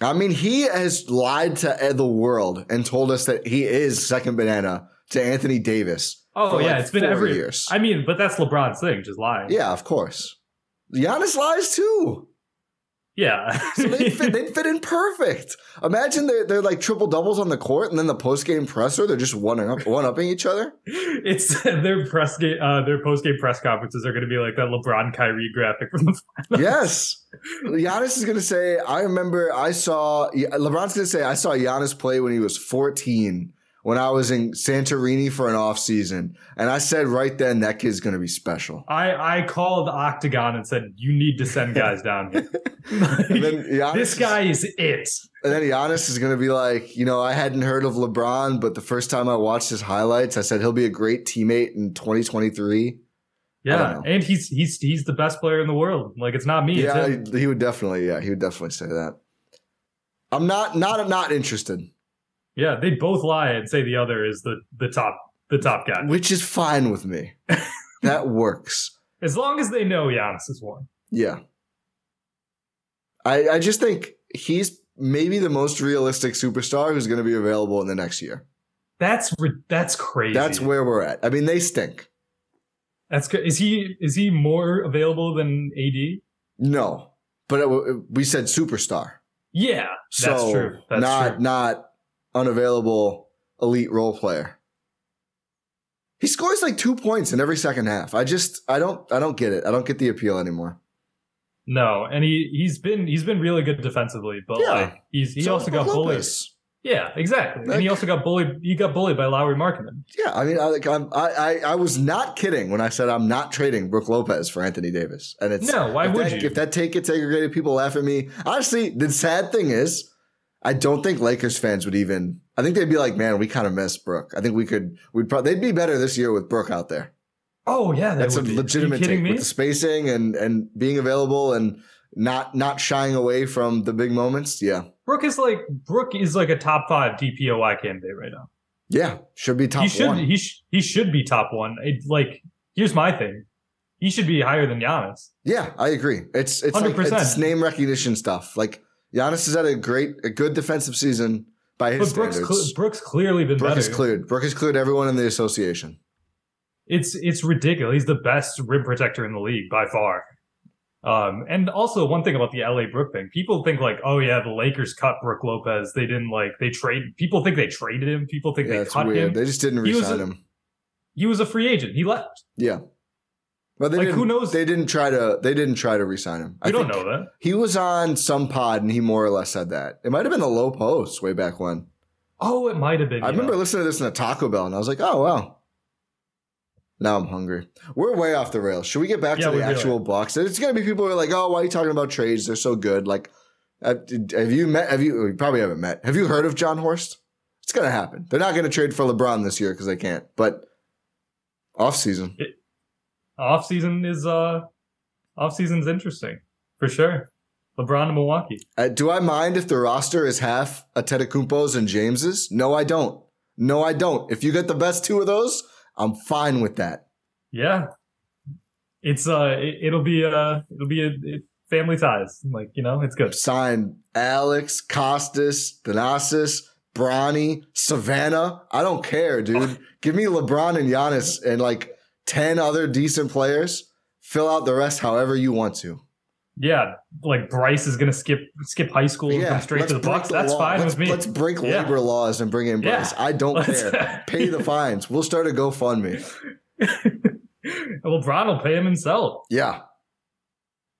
I mean, he has lied to the world and told us that he is second banana to Anthony Davis. Oh yeah, like, it's been every years. I mean, but that's LeBron's thing, just lying. Yeah, of course. Giannis lies too. Yeah. So they'd fit, they'd fit in perfect. Imagine they're, they're like triple doubles on the court, and then the post game presser, they're just one up, one upping each other. it's their press game, uh, their post game press conferences are going to be like that LeBron Kyrie graphic from the finals. Yes. Giannis is going to say, I remember I saw, LeBron's going to say, I saw Giannis play when he was 14 when I was in Santorini for an off season. And I said right then, that kid's going to be special. I I called Octagon and said you need to send guys down here. Giannis this guy is it. And then Giannis is going to be like, you know, I hadn't heard of LeBron, but the first time I watched his highlights, I said he'll be a great teammate in 2023. Yeah, and he's he's he's the best player in the world. Like it's not me. Yeah, he would definitely. Yeah, he would definitely say that. I'm not not not interested, yeah. They both lie and say the other is the the top the top guy. which is fine with me. that works. As long as they know Giannis is one. Yeah. I I just think he's maybe the most realistic superstar who's going to be available in the next year. That's that's crazy. That's where we're at. I mean, they stink. That's good. Is he is he more available than AD? No, but it, we said superstar. Yeah, that's so true. That's not true. not unavailable elite role player. He scores like two points in every second half. I just I don't I don't get it. I don't get the appeal anymore. No, and he he's been he's been really good defensively, but Yeah. like he's he So also got Brook bullied. Yeah, exactly. Like- and he also got bullied. He got bullied by Lauri Markkanen. Yeah, I mean, I, like, I'm, I, I, I was not kidding when I said I'm not trading Brook Lopez for Anthony Davis, and it's No, why would that, you? If that take gets aggregated, people laugh at me. Honestly, the sad thing is, I don't think Lakers fans would even. I think they'd be like, "Man, we kind of miss Brook. I think we could. We'd probably they'd be better this year with Brook out there. Oh yeah, that That's a be. legitimate take me? with the spacing and and being available and not not shying away from the big moments. Yeah, Brook is like Brook is like a top five DPOY candidate right now. yeah, should be top he should one. he sh- he should be top one. It, like here's my thing, he should be higher than Giannis. Yeah, I agree. It's it's 100%. it's name recognition stuff. Like Giannis has had a great, a good defensive season by his But Brooks standards. cl- Brooks clearly been Brook better. has cleared. Brook has cleared everyone in the association. It's it's ridiculous. He's the best rim protector in the league by far. Um, and also one thing about the LA Brook thing, people think like, oh yeah, the Lakers cut Brook Lopez. They didn't like they trade. People think they traded him. People think Yeah, they cut weird. him. They just didn't He a- him. He was a free agent. He left. Yeah, but they Like, didn't, who knows? They didn't try to. They didn't try to resign him. We don't know that. He was on some pod and he more or less said that. It might have been the Lowe Post way back when. Oh, it might have been. I remember listening to this in a Taco Bell and I was like, oh wow. Now I'm hungry. We're way off the rails. Should we get back Yeah, to the actual Bucks? It's gonna be people who are like, "Oh, why are you talking about trades? They're so good." Like, have you met? Have you? Oh, you probably haven't met. Have you heard of Jon Horst? It's gonna happen. They're not gonna trade for LeBron this year because they can't. But off season, off season is uh off season's interesting for sure. LeBron to Milwaukee. uh, do I mind if the roster is half Antetokounmpo's and James's? No, I don't. No, I don't. If you get the best two of those, I'm fine with that. Yeah, it's uh it, it'll be uh it'll be a, it, family ties. Like you know, it's good. Sign Alex, Kostas, Thanasis, Bronny, Savannah. I don't care, dude. Give me LeBron and Giannis and like 10 other decent players. Fill out the rest however you want to. Yeah, like Bryce is gonna skip skip high school and come straight to the Bucks. That's law. fine let's, with me. Let's break Yeah. labor laws and bring in Yeah. Bryce. I don't Let's- care. Pay the fines. We'll start a GoFundMe. LeBron will pay him himself. Yeah.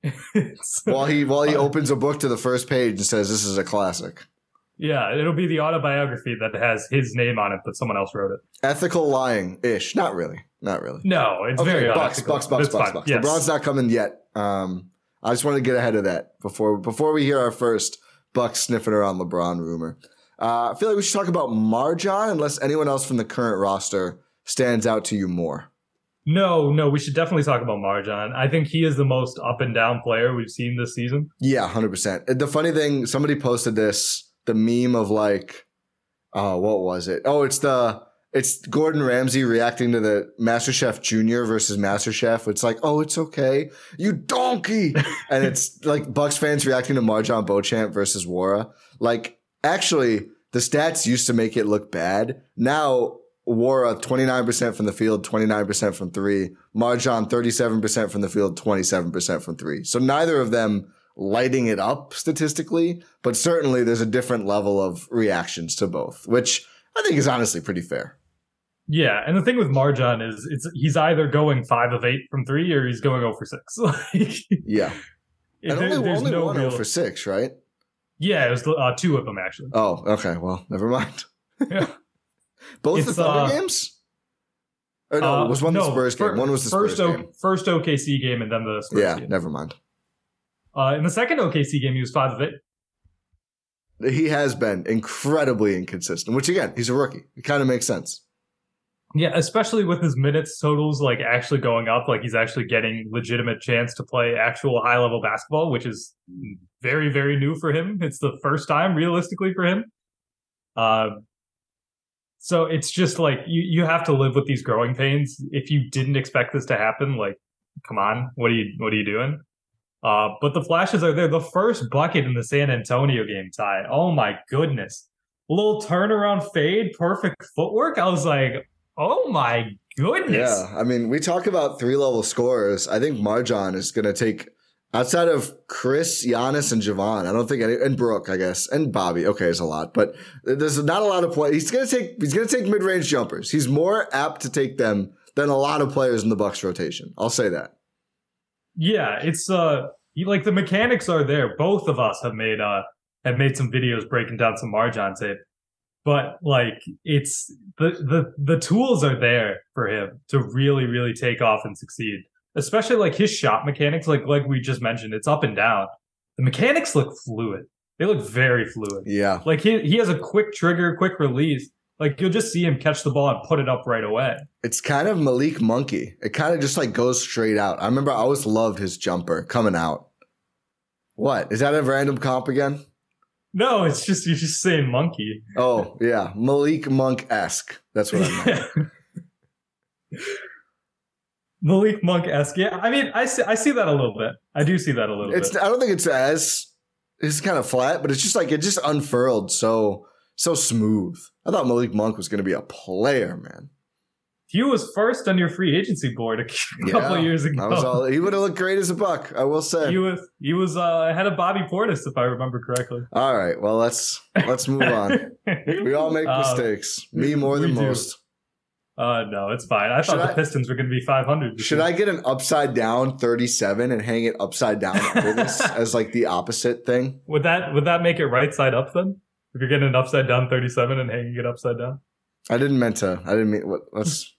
While he while he uh, opens a book to the first page and says this is a classic. yeah, it'll be the autobiography that has his name on it, but someone else wrote it. Ethical lying ish. Not really. Not really. No, it's Okay, very Bucks, unethical. Bucks, Bucks, Bucks, fine. Bucks. Yes. LeBron's not coming yet. Um, I just want to get ahead of that before before we hear our first Bucks sniffing around LeBron rumor. Uh, I feel like we should talk about MarJon, unless anyone else from the current roster stands out to you more. No, no, we should definitely talk about MarJon. I think he is the most up and down player we've seen this season. Yeah, hundred percent. The funny thing, somebody posted this, the meme of like, oh, what was it? Oh, it's the it's Gordon Ramsay reacting to the MasterChef Junior versus MasterChef. It's like, oh, it's okay, you donkey, and it's like Bucks fans reacting to MarJon Beauchamp versus Nwora. Like, actually, the stats used to make it look bad. Now. Nwora 29% from the field, 29% from three. MarJon 37% from the field, 27% from three. So neither of them lighting it up statistically, but certainly there's a different level of reactions to both, which I think is honestly pretty fair. Yeah, and the thing with MarJon is it's he's either going five of eight from three or he's going 0 for six. like, Yeah. And there- only, there's only no one real- for six, right? Yeah, it was uh, two of them actually. Oh, okay. Well, never mind. Yeah. Both It's, the Thunder uh, games? Or no, Uh, it was one the no, Spurs fir- game. One was the first Spurs O- game. first OKC game and then the Spurs Yeah, game. never mind. Uh, in the second OKC game, he was five of eight. He has been incredibly inconsistent, which again, he's a rookie. It kind of makes sense. Yeah, especially with his minutes totals like actually going up, like he's actually getting legitimate chance to play actual high level basketball, which is very very new for him. It's the first time realistically for him. Um, so it's just like you you have to live with these growing pains. If you didn't expect this to happen, like, come on, what are you what are you doing? Uh, but the flashes are there. The first bucket in the San Antonio game, tie. Oh my goodness, little turnaround fade, perfect footwork. I was like, oh my goodness. Yeah, I mean, we talk about three level scorers. I think MarJon is going to take outside of Khris, Giannis, and Jevon. I don't think any and Brook, I guess, and Bobby. Okay, it's a lot, but there's not a lot of play. He's going to take he's going to take mid range jumpers. He's more apt to take them than a lot of players in the Bucks rotation. I'll say that. Yeah, it's uh like the mechanics are there. Both of us have made uh have made some videos breaking down some MarJon tape. But like it's the the the tools are there for him to really really take off and succeed. Especially like his shot mechanics like like we just mentioned it's up and down. The mechanics look fluid. They look very fluid. Yeah, Like he he has a quick trigger, quick release. Like you'll just see him catch the ball and put it up right away. it's kind of Malik Monkey. It kind of just like goes straight out. I remember I always loved his jumper coming out. What is that a random comp again? No, it's just you're just saying monkey. Oh yeah, Malik Monk esque. That's what I meant. Malik Monk esque. Yeah, I mean, I see, I see that a little bit. I do see that a little It's bit. I don't think it's as it's kind of flat, but it's just like it just unfurled so so smooth. I thought Malik Monk was going to be a player, man. He was first on your free agency board a couple Yeah, years ago. All. He would have looked great as a buck. I will say. he was he was uh, ahead of Bobby Portis, if I remember correctly. all right. Well, let's let's move on. We all make Uh, mistakes. Me more than do. most. Uh, no, it's fine. I Should thought the I- Pistons were going to be 500. Should year. I get an upside down 37 and hang it upside down as like the opposite thing? Would that would that make it right side up then? If you're getting an upside down 37 and hanging it upside down. I didn't meant to. I didn't mean. What, let's.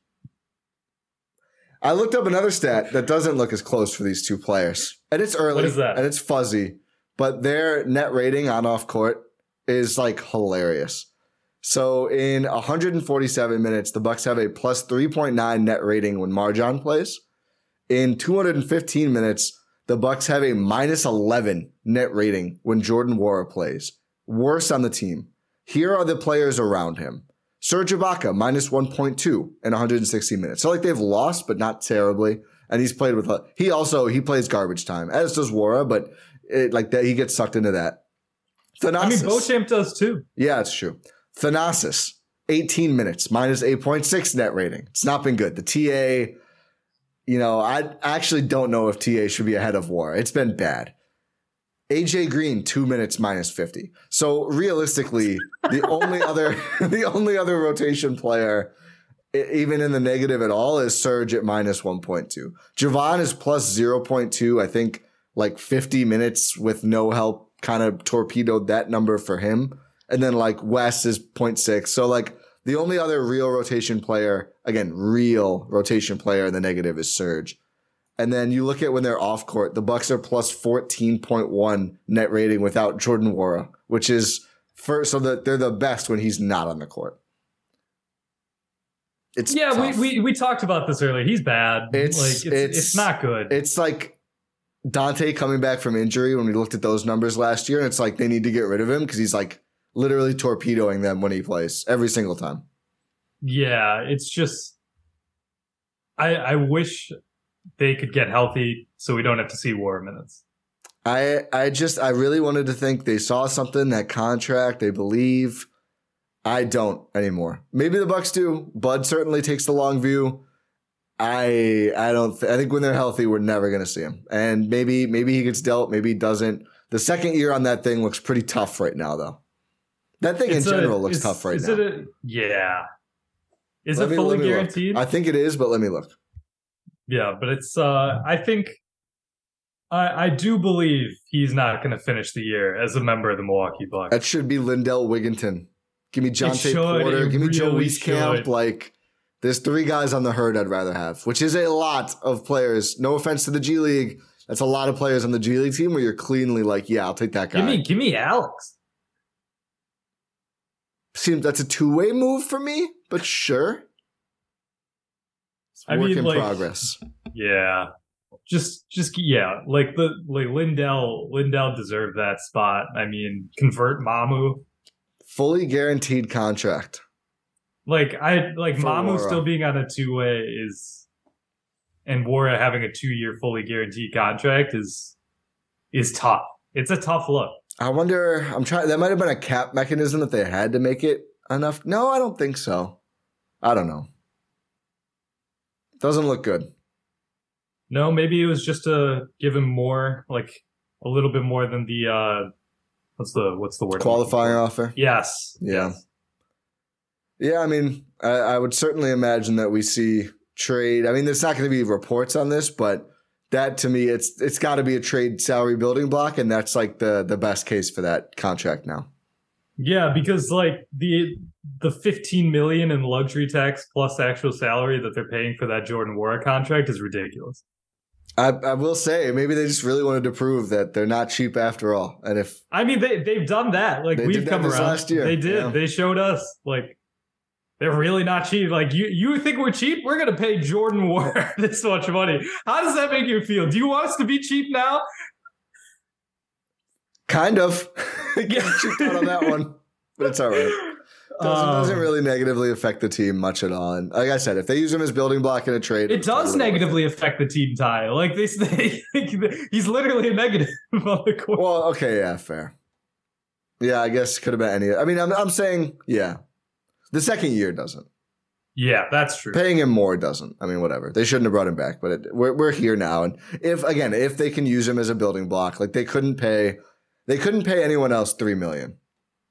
I looked up another stat that doesn't look as close for these two players, and it's early. What is that? And it's fuzzy, but their net rating on off court is like hilarious. So in 147 minutes, the Bucks have a plus 3.9 net rating when MarJon plays. In 215 minutes, the Bucks have a minus 11 net rating when Jordan Nwora plays. Worst on the team. Here are the players around him. Serge Ibaka, minus 1.2 in 160 minutes. So like they've lost, but not terribly. And he's played with, a, he also, he plays garbage time, as does Nwora, but it, like that, he gets sucked into that. I mean, Thanasis. Beauchamp does too. Yeah, it's true. Thanasis, 18 minutes, minus 8.6 net rating. It's not been good. The TA, you know, I actually don't know if TA should be ahead of War. It's been bad. AJ Green, two minutes minus 50. So realistically, the only other the only other rotation player even in the negative at all is Serge at minus 1.2. Jevon is plus 0.2. I think like 50 minutes with no help kind of torpedoed that number for him. And then like Wes is 0.6. So like the only other real rotation player, again, real rotation player in the negative is Serge. And then you look at when they're off court, the Bucks are plus 14.1 net rating without Jordan Nwora, which is first, so that they're the best when he's not on the court. It's yeah, we, we we talked about this earlier. He's bad. It's like it's, it's, it's not good. It's like Donte coming back from injury when we looked at those numbers last year, and it's like they need to get rid of him because he's like literally torpedoing them when he plays every single time. Yeah, it's just I I wish they could get healthy so we don't have to see war minutes. I I just I really wanted to think they saw something that contract they believe. I don't anymore. Maybe the Bucks do. Bud certainly takes the long view. I I don't. Th- I think when they're healthy, we're never going to see him. And maybe maybe he gets dealt. Maybe he doesn't. The second year on that thing looks pretty tough right now, though. That thing it's in general looks tough right now. Is it a, yeah. Is let it me, fully guaranteed? Look. I think it is, but let me look. Yeah, but it's. uh I think. I, I do believe he's not going to finish the year as a member of the Milwaukee Bucks. That should be Lindell Wigginton. Give me Jontay Porter. Give me really Joe Wieskamp. Like there's three guys on the herd I'd rather have, which is a lot of players. No offense to the G League. That's a lot of players on the G League team where you're cleanly like, yeah, I'll take that guy. Give me, give me Alex. Seems that's a two way move for me, but sure. It's I work mean, in like, progress. Yeah, just, just yeah, like the like Lindell, Lindell deserved that spot. I mean, convert Mamu fully guaranteed contract. Like I like Mamu still being on a two way is, and Nwora having a two year fully guaranteed contract is is tough. It's a tough look. I wonder. I'm trying. That might have been a cap mechanism that they had to make it enough. No, I don't think so. I don't know. Doesn't look good. No, maybe it was just to give him more, like a little bit more than the uh what's the what's the word? Qualifying offer. Yes. Yeah. Yes. Yeah, I mean, I, I would certainly imagine that we see trade. I mean, there's not going to be reports on this, but that to me, it's it's got to be a trade salary building block, and that's like the the best case for that contract now. Yeah, because like the the 15 million in luxury tax plus actual salary that they're paying for that Jordan Nwora contract is ridiculous. I, I will say maybe they just really wanted to prove that they're not cheap after all. And if I mean they they've done that, like we've come around last year. They did. Yeah. They showed us like they're really not cheap. Like you you think we're cheap? We're gonna pay Jordan Nwora this much money. How does that make you feel? Do you want us to be cheap now? Kind of. Cheap out on that one, but it's all right. Doesn't, um, doesn't really negatively affect the team much at all. And like I said, if they use him as building block in a trade, it does totally negatively affect the team tie. Like they, say, he's literally a negative on the court. Well, okay, yeah, fair. Yeah, I guess could have been any. I mean, I'm I'm saying, yeah, the second year doesn't. Yeah, that's true. Paying him more doesn't. I mean, whatever. They shouldn't have brought him back, but it, we're we're here now. And if again, if they can use him as a building block, like they couldn't pay, they couldn't pay anyone else three million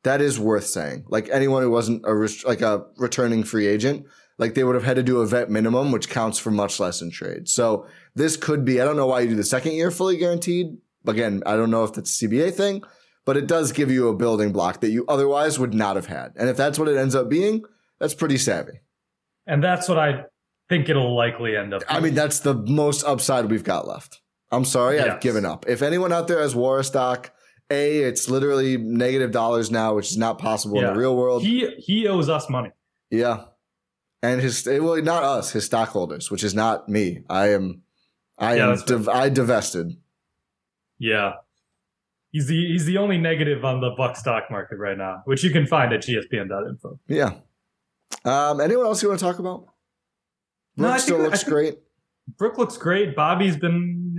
that is worth saying. Like anyone who wasn't a like a returning free agent, like they would have had to do a vet minimum, which counts for much less in trade. So this could be. I don't know why you do the second year fully guaranteed. Again, I don't know if that's a CBA thing, but it does give you a building block that you otherwise would not have had. And if that's what it ends up being, that's pretty savvy. And that's what I think it'll likely end up. Being. I mean, that's the most upside we've got left. I'm sorry, yes. I've given up. If anyone out there has Nwora stock a, it's literally negative dollars now, which is not possible yeah. in the real world. He he owes us money. Yeah, and his well, not us, his stockholders, which is not me. I am, I yeah, am, div- I divested. Yeah, he's the he's the only negative on the buck stock market right now, which you can find at gspn.info. Yeah. Um. Anyone else you want to talk about? Brook no, still looks great. Brook looks great. Bobby's been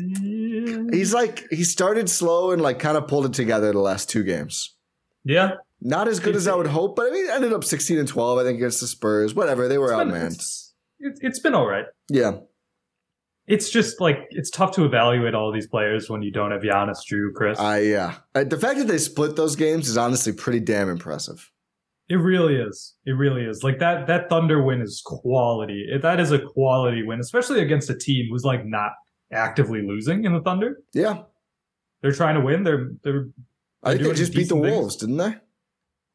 He's like he started slow and like kind of pulled it together the last two games. Yeah. Not as good as I would hope, but I mean, ended up 16 and 12, I think, against the Spurs. Whatever, they were It's been- outmanned. It's, it's, it's been all right. Yeah. It's just like it's tough to evaluate all these players when you don't have Giannis, Jrue, Khris. I yeah. Uh, the fact that they split those games is honestly pretty damn impressive. It really is. It really is. Like that that Thunder win is quality. That is a quality win, especially against a team who's like not actively losing in the Thunder. Yeah. They're trying to win. They're they're I think they just beat the things. Wolves, didn't they?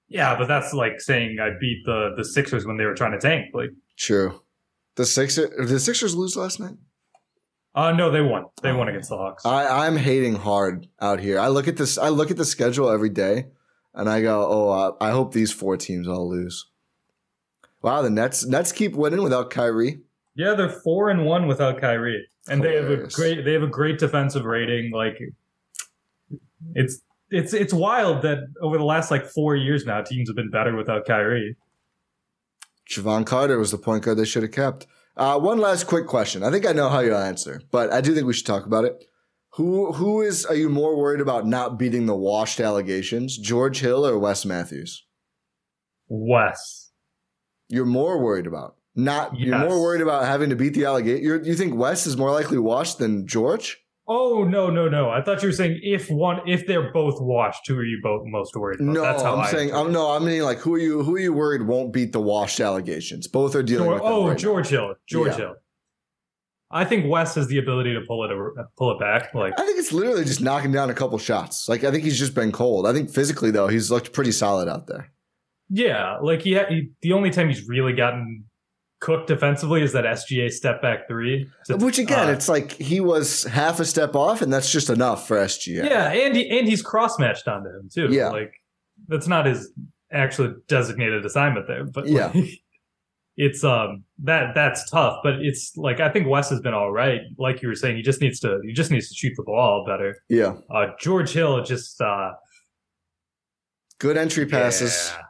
yeah, but that's like saying I beat the the Sixers when they were trying to tank. Like, True. The Sixers did the Sixers lose last night? uh no, they won. They won against the Hawks. I, I'm hating hard out here. I look at this I look at the schedule every day and I go, "Oh, uh, I hope these four teams all lose." Wow, the Nets Nets keep winning without Kyrie. yeah, they're four and one without Kyrie, and they have a great they have a great defensive rating. Like, it's it's it's wild that over the last like four years now, teams have been better without Kyrie. Jevon Carter was the point guard they should have kept. Uh, one last quick question. I think I know how you'll answer, but I do think we should talk about it. Who who is are you more worried about not beating the washed allegations, George Hill or Wes Matthews? Wes. You're more worried about not. You're more worried about having to beat the allegation. You think Wes is more likely washed than George? Oh no no no! I thought you were saying if one if they're both washed, who are you both most worried about? No, That's how I'm I saying I'm no. I mean, like who are you? Who are you worried won't beat the washed allegations? Both are dealing George, with. oh right now. George Hill, George Yeah. Hill. I think Wes has the ability to pull it pull it back. Like I think it's literally just knocking down a couple shots. Like I think he's just been cold. I think physically though, he's looked pretty solid out there. yeah, like he, ha- he the only time he's really gotten cooked defensively is that SGA step back three. Which again, uh, it's like he was half a step off, and that's just enough for SGA. yeah, and he, and he's cross matched onto him too. Yeah. like that's not his actual designated assignment there, but Yeah. like, it's um that that's tough. But it's like I think Wes has been all right. Like you were saying, he just needs to he just needs to shoot the ball better. yeah. Uh, George Hill just uh, Good entry passes. Yeah.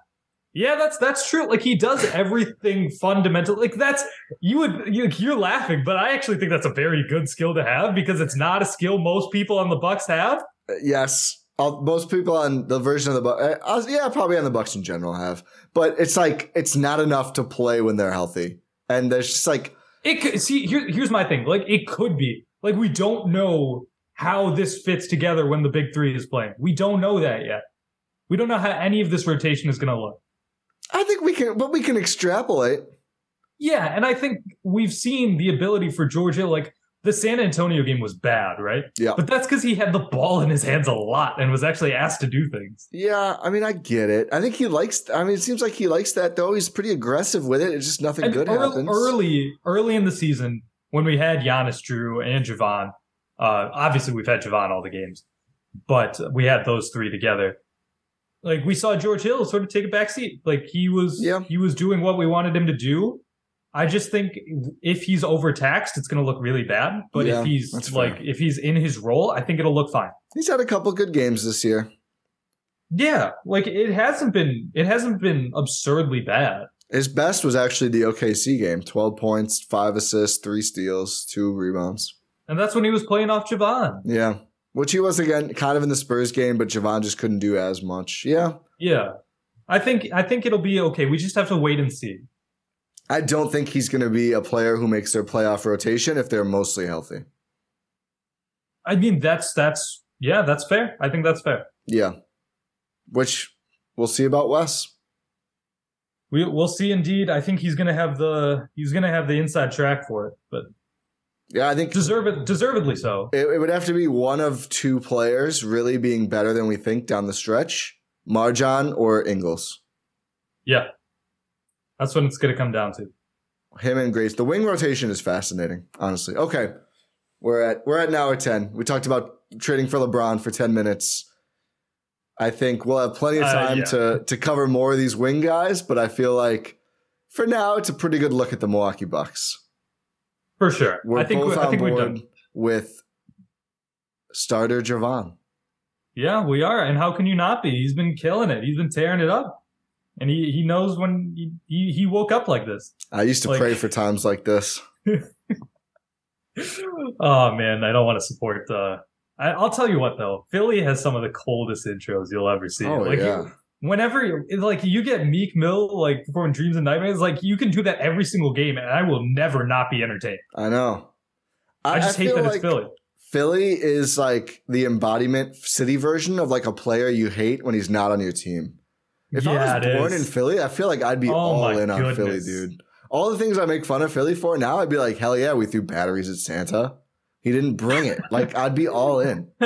Yeah, that's that's true. Like he does everything fundamental. Like that's you would you, you're laughing, but I actually think that's a very good skill to have because it's not a skill most people on the Bucks have. Uh, Yes, I'll, most people on the version of the Bucks, uh, yeah, probably on the Bucks in general have, but it's like it's not enough to play when they're healthy, and there's just like It could, see here, here's my thing. Like it could be like we don't know how this fits together when the big three is playing. We don't know that yet. We don't know how any of this rotation is going to look. I think we can, but we can extrapolate. Yeah, and I think we've seen the ability for Georgia. Like the San Antonio game was bad, right? Yeah. But that's because he had the ball in his hands a lot and was actually asked to do things. Yeah, I mean, I get it. I think he likes. I mean, it seems like he likes that though. He's pretty aggressive with it. It's just nothing And good ear- happens. early, early in the season, when we had Giannis, Jrue, and Jevon, uh, obviously we've had Jevon all the games, but we had those three together. Like we saw George Hill sort of take a back seat. Like he was, Yeah. he was doing what we wanted him to do. I just think if he's overtaxed, it's going to look really bad. But Yeah, if he's fair. like, if he's in his role, I think it'll look fine. He's had a couple good games this year. Yeah, like it hasn't been, it hasn't been absurdly bad. His best was actually the OKC game: twelve points, five assists, three steals, two rebounds. And that's when he was playing off Jevon. Yeah, which he was again, kind of in the Spurs game, but Jevon just couldn't do as much. Yeah, Yeah. I think I think it'll be okay. We just have to wait and see. I don't think he's going to be a player who makes their playoff rotation if they're mostly healthy. I mean that's that's yeah, that's fair. I think that's fair. Yeah, which we'll see about Wes. We we'll see indeed. I think he's gonna have the he's gonna have the inside track for it, but Yeah, I think deserve it deservedly so. it, it would have to be one of two players really being better than we think down the stretch: MarJon or Ingles. Yeah. That's what it's gonna come down to. Him and Grace. The wing rotation is fascinating, honestly. Okay. We're at we're at an hour ten. We talked about trading for LeBron for ten minutes. I think we'll have plenty of Uh, time yeah. to to cover more of these wing guys, but I feel like for now it's a pretty good look at the Milwaukee Bucks. For sure. We're I think both we, I on board done. with starter Jevon. Yeah, we are. And how can you not be? He's been killing it. He's been tearing it up. And he, he knows when he, he, he woke up like this. I used to Like- pray for times like this. oh man, I don't want to support uh I, I'll tell you what though, Philly has some of the coldest intros you'll ever see. Oh like yeah. Whenever you- like you get Meek Mill like performing Dreams and Nightmares, like you can do that every single game, and I will never not be entertained. I know. I, just hate feel that like it's Philly. Philly is like the embodiment city version of like a player you hate when he's not on your team. If Yeah, I was born in Philly, I feel like I'd be Oh all in on Philly, dude. All the things I make fun of Philly for now, I'd be like, hell yeah, we threw batteries at Santa. He didn't bring it. like I'd be all in.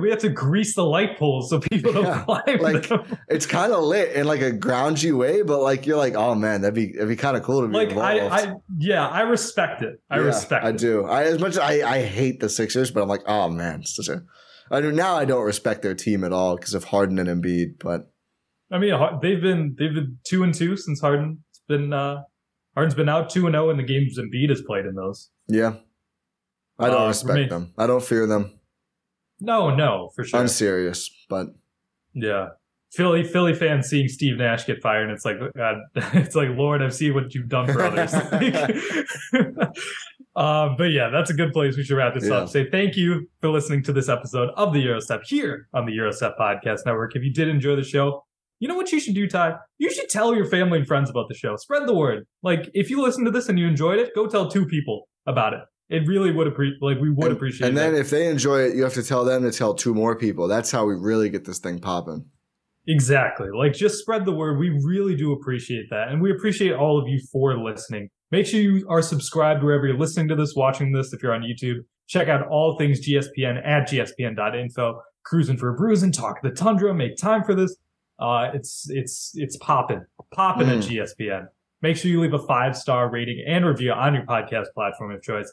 we have to grease the light poles so people don't Yeah, climb like- them. It's kind of lit in like a groundy way, but like you're like, oh man, that'd be that'd be kind of cool to be Like involved. I, I, yeah, I respect it. I Yeah, respect I it. do. I as much as I, I hate the Sixers, but I'm like, oh man, such a. I do now. I don't respect their team at all because of Harden and Embiid. But I mean, they've been they've been two and two since Harden's been uh Harden's been out two and zero in the games Embiid has played in those. yeah, I don't Uh, respect them. I don't fear them. No, no, for sure. I'm serious, but Yeah. Philly Philly fans seeing Steve Nash get fired, and it's like God, it's like Lord, I've seen what you've done for others. um, but yeah, that's a good place. We should wrap this Yeah. up. Say thank you for listening to this episode of the Eurostep here on the Eurostep Podcast Network. If you did enjoy the show, you know what you should do, Ty? You should tell your family and friends about the show. Spread the word. Like if you listen to this and you enjoyed it, go tell two people about it. It really would appreciate. Like we would and, appreciate. And then that. if they enjoy it, you have to tell them to tell two more people. That's how we really get this thing popping. Exactly. Like just spread the word. We really do appreciate that. And we appreciate all of you for listening. Make sure you are subscribed wherever you're listening to this, watching this. If you're on YouTube, check out all things GSPN at gspn.info. Cruising for a bruising, talk the tundra, make time for this. Uh, it's, it's, it's popping, popping at GSPN. Make sure you leave a five star rating and review on your podcast platform of choice.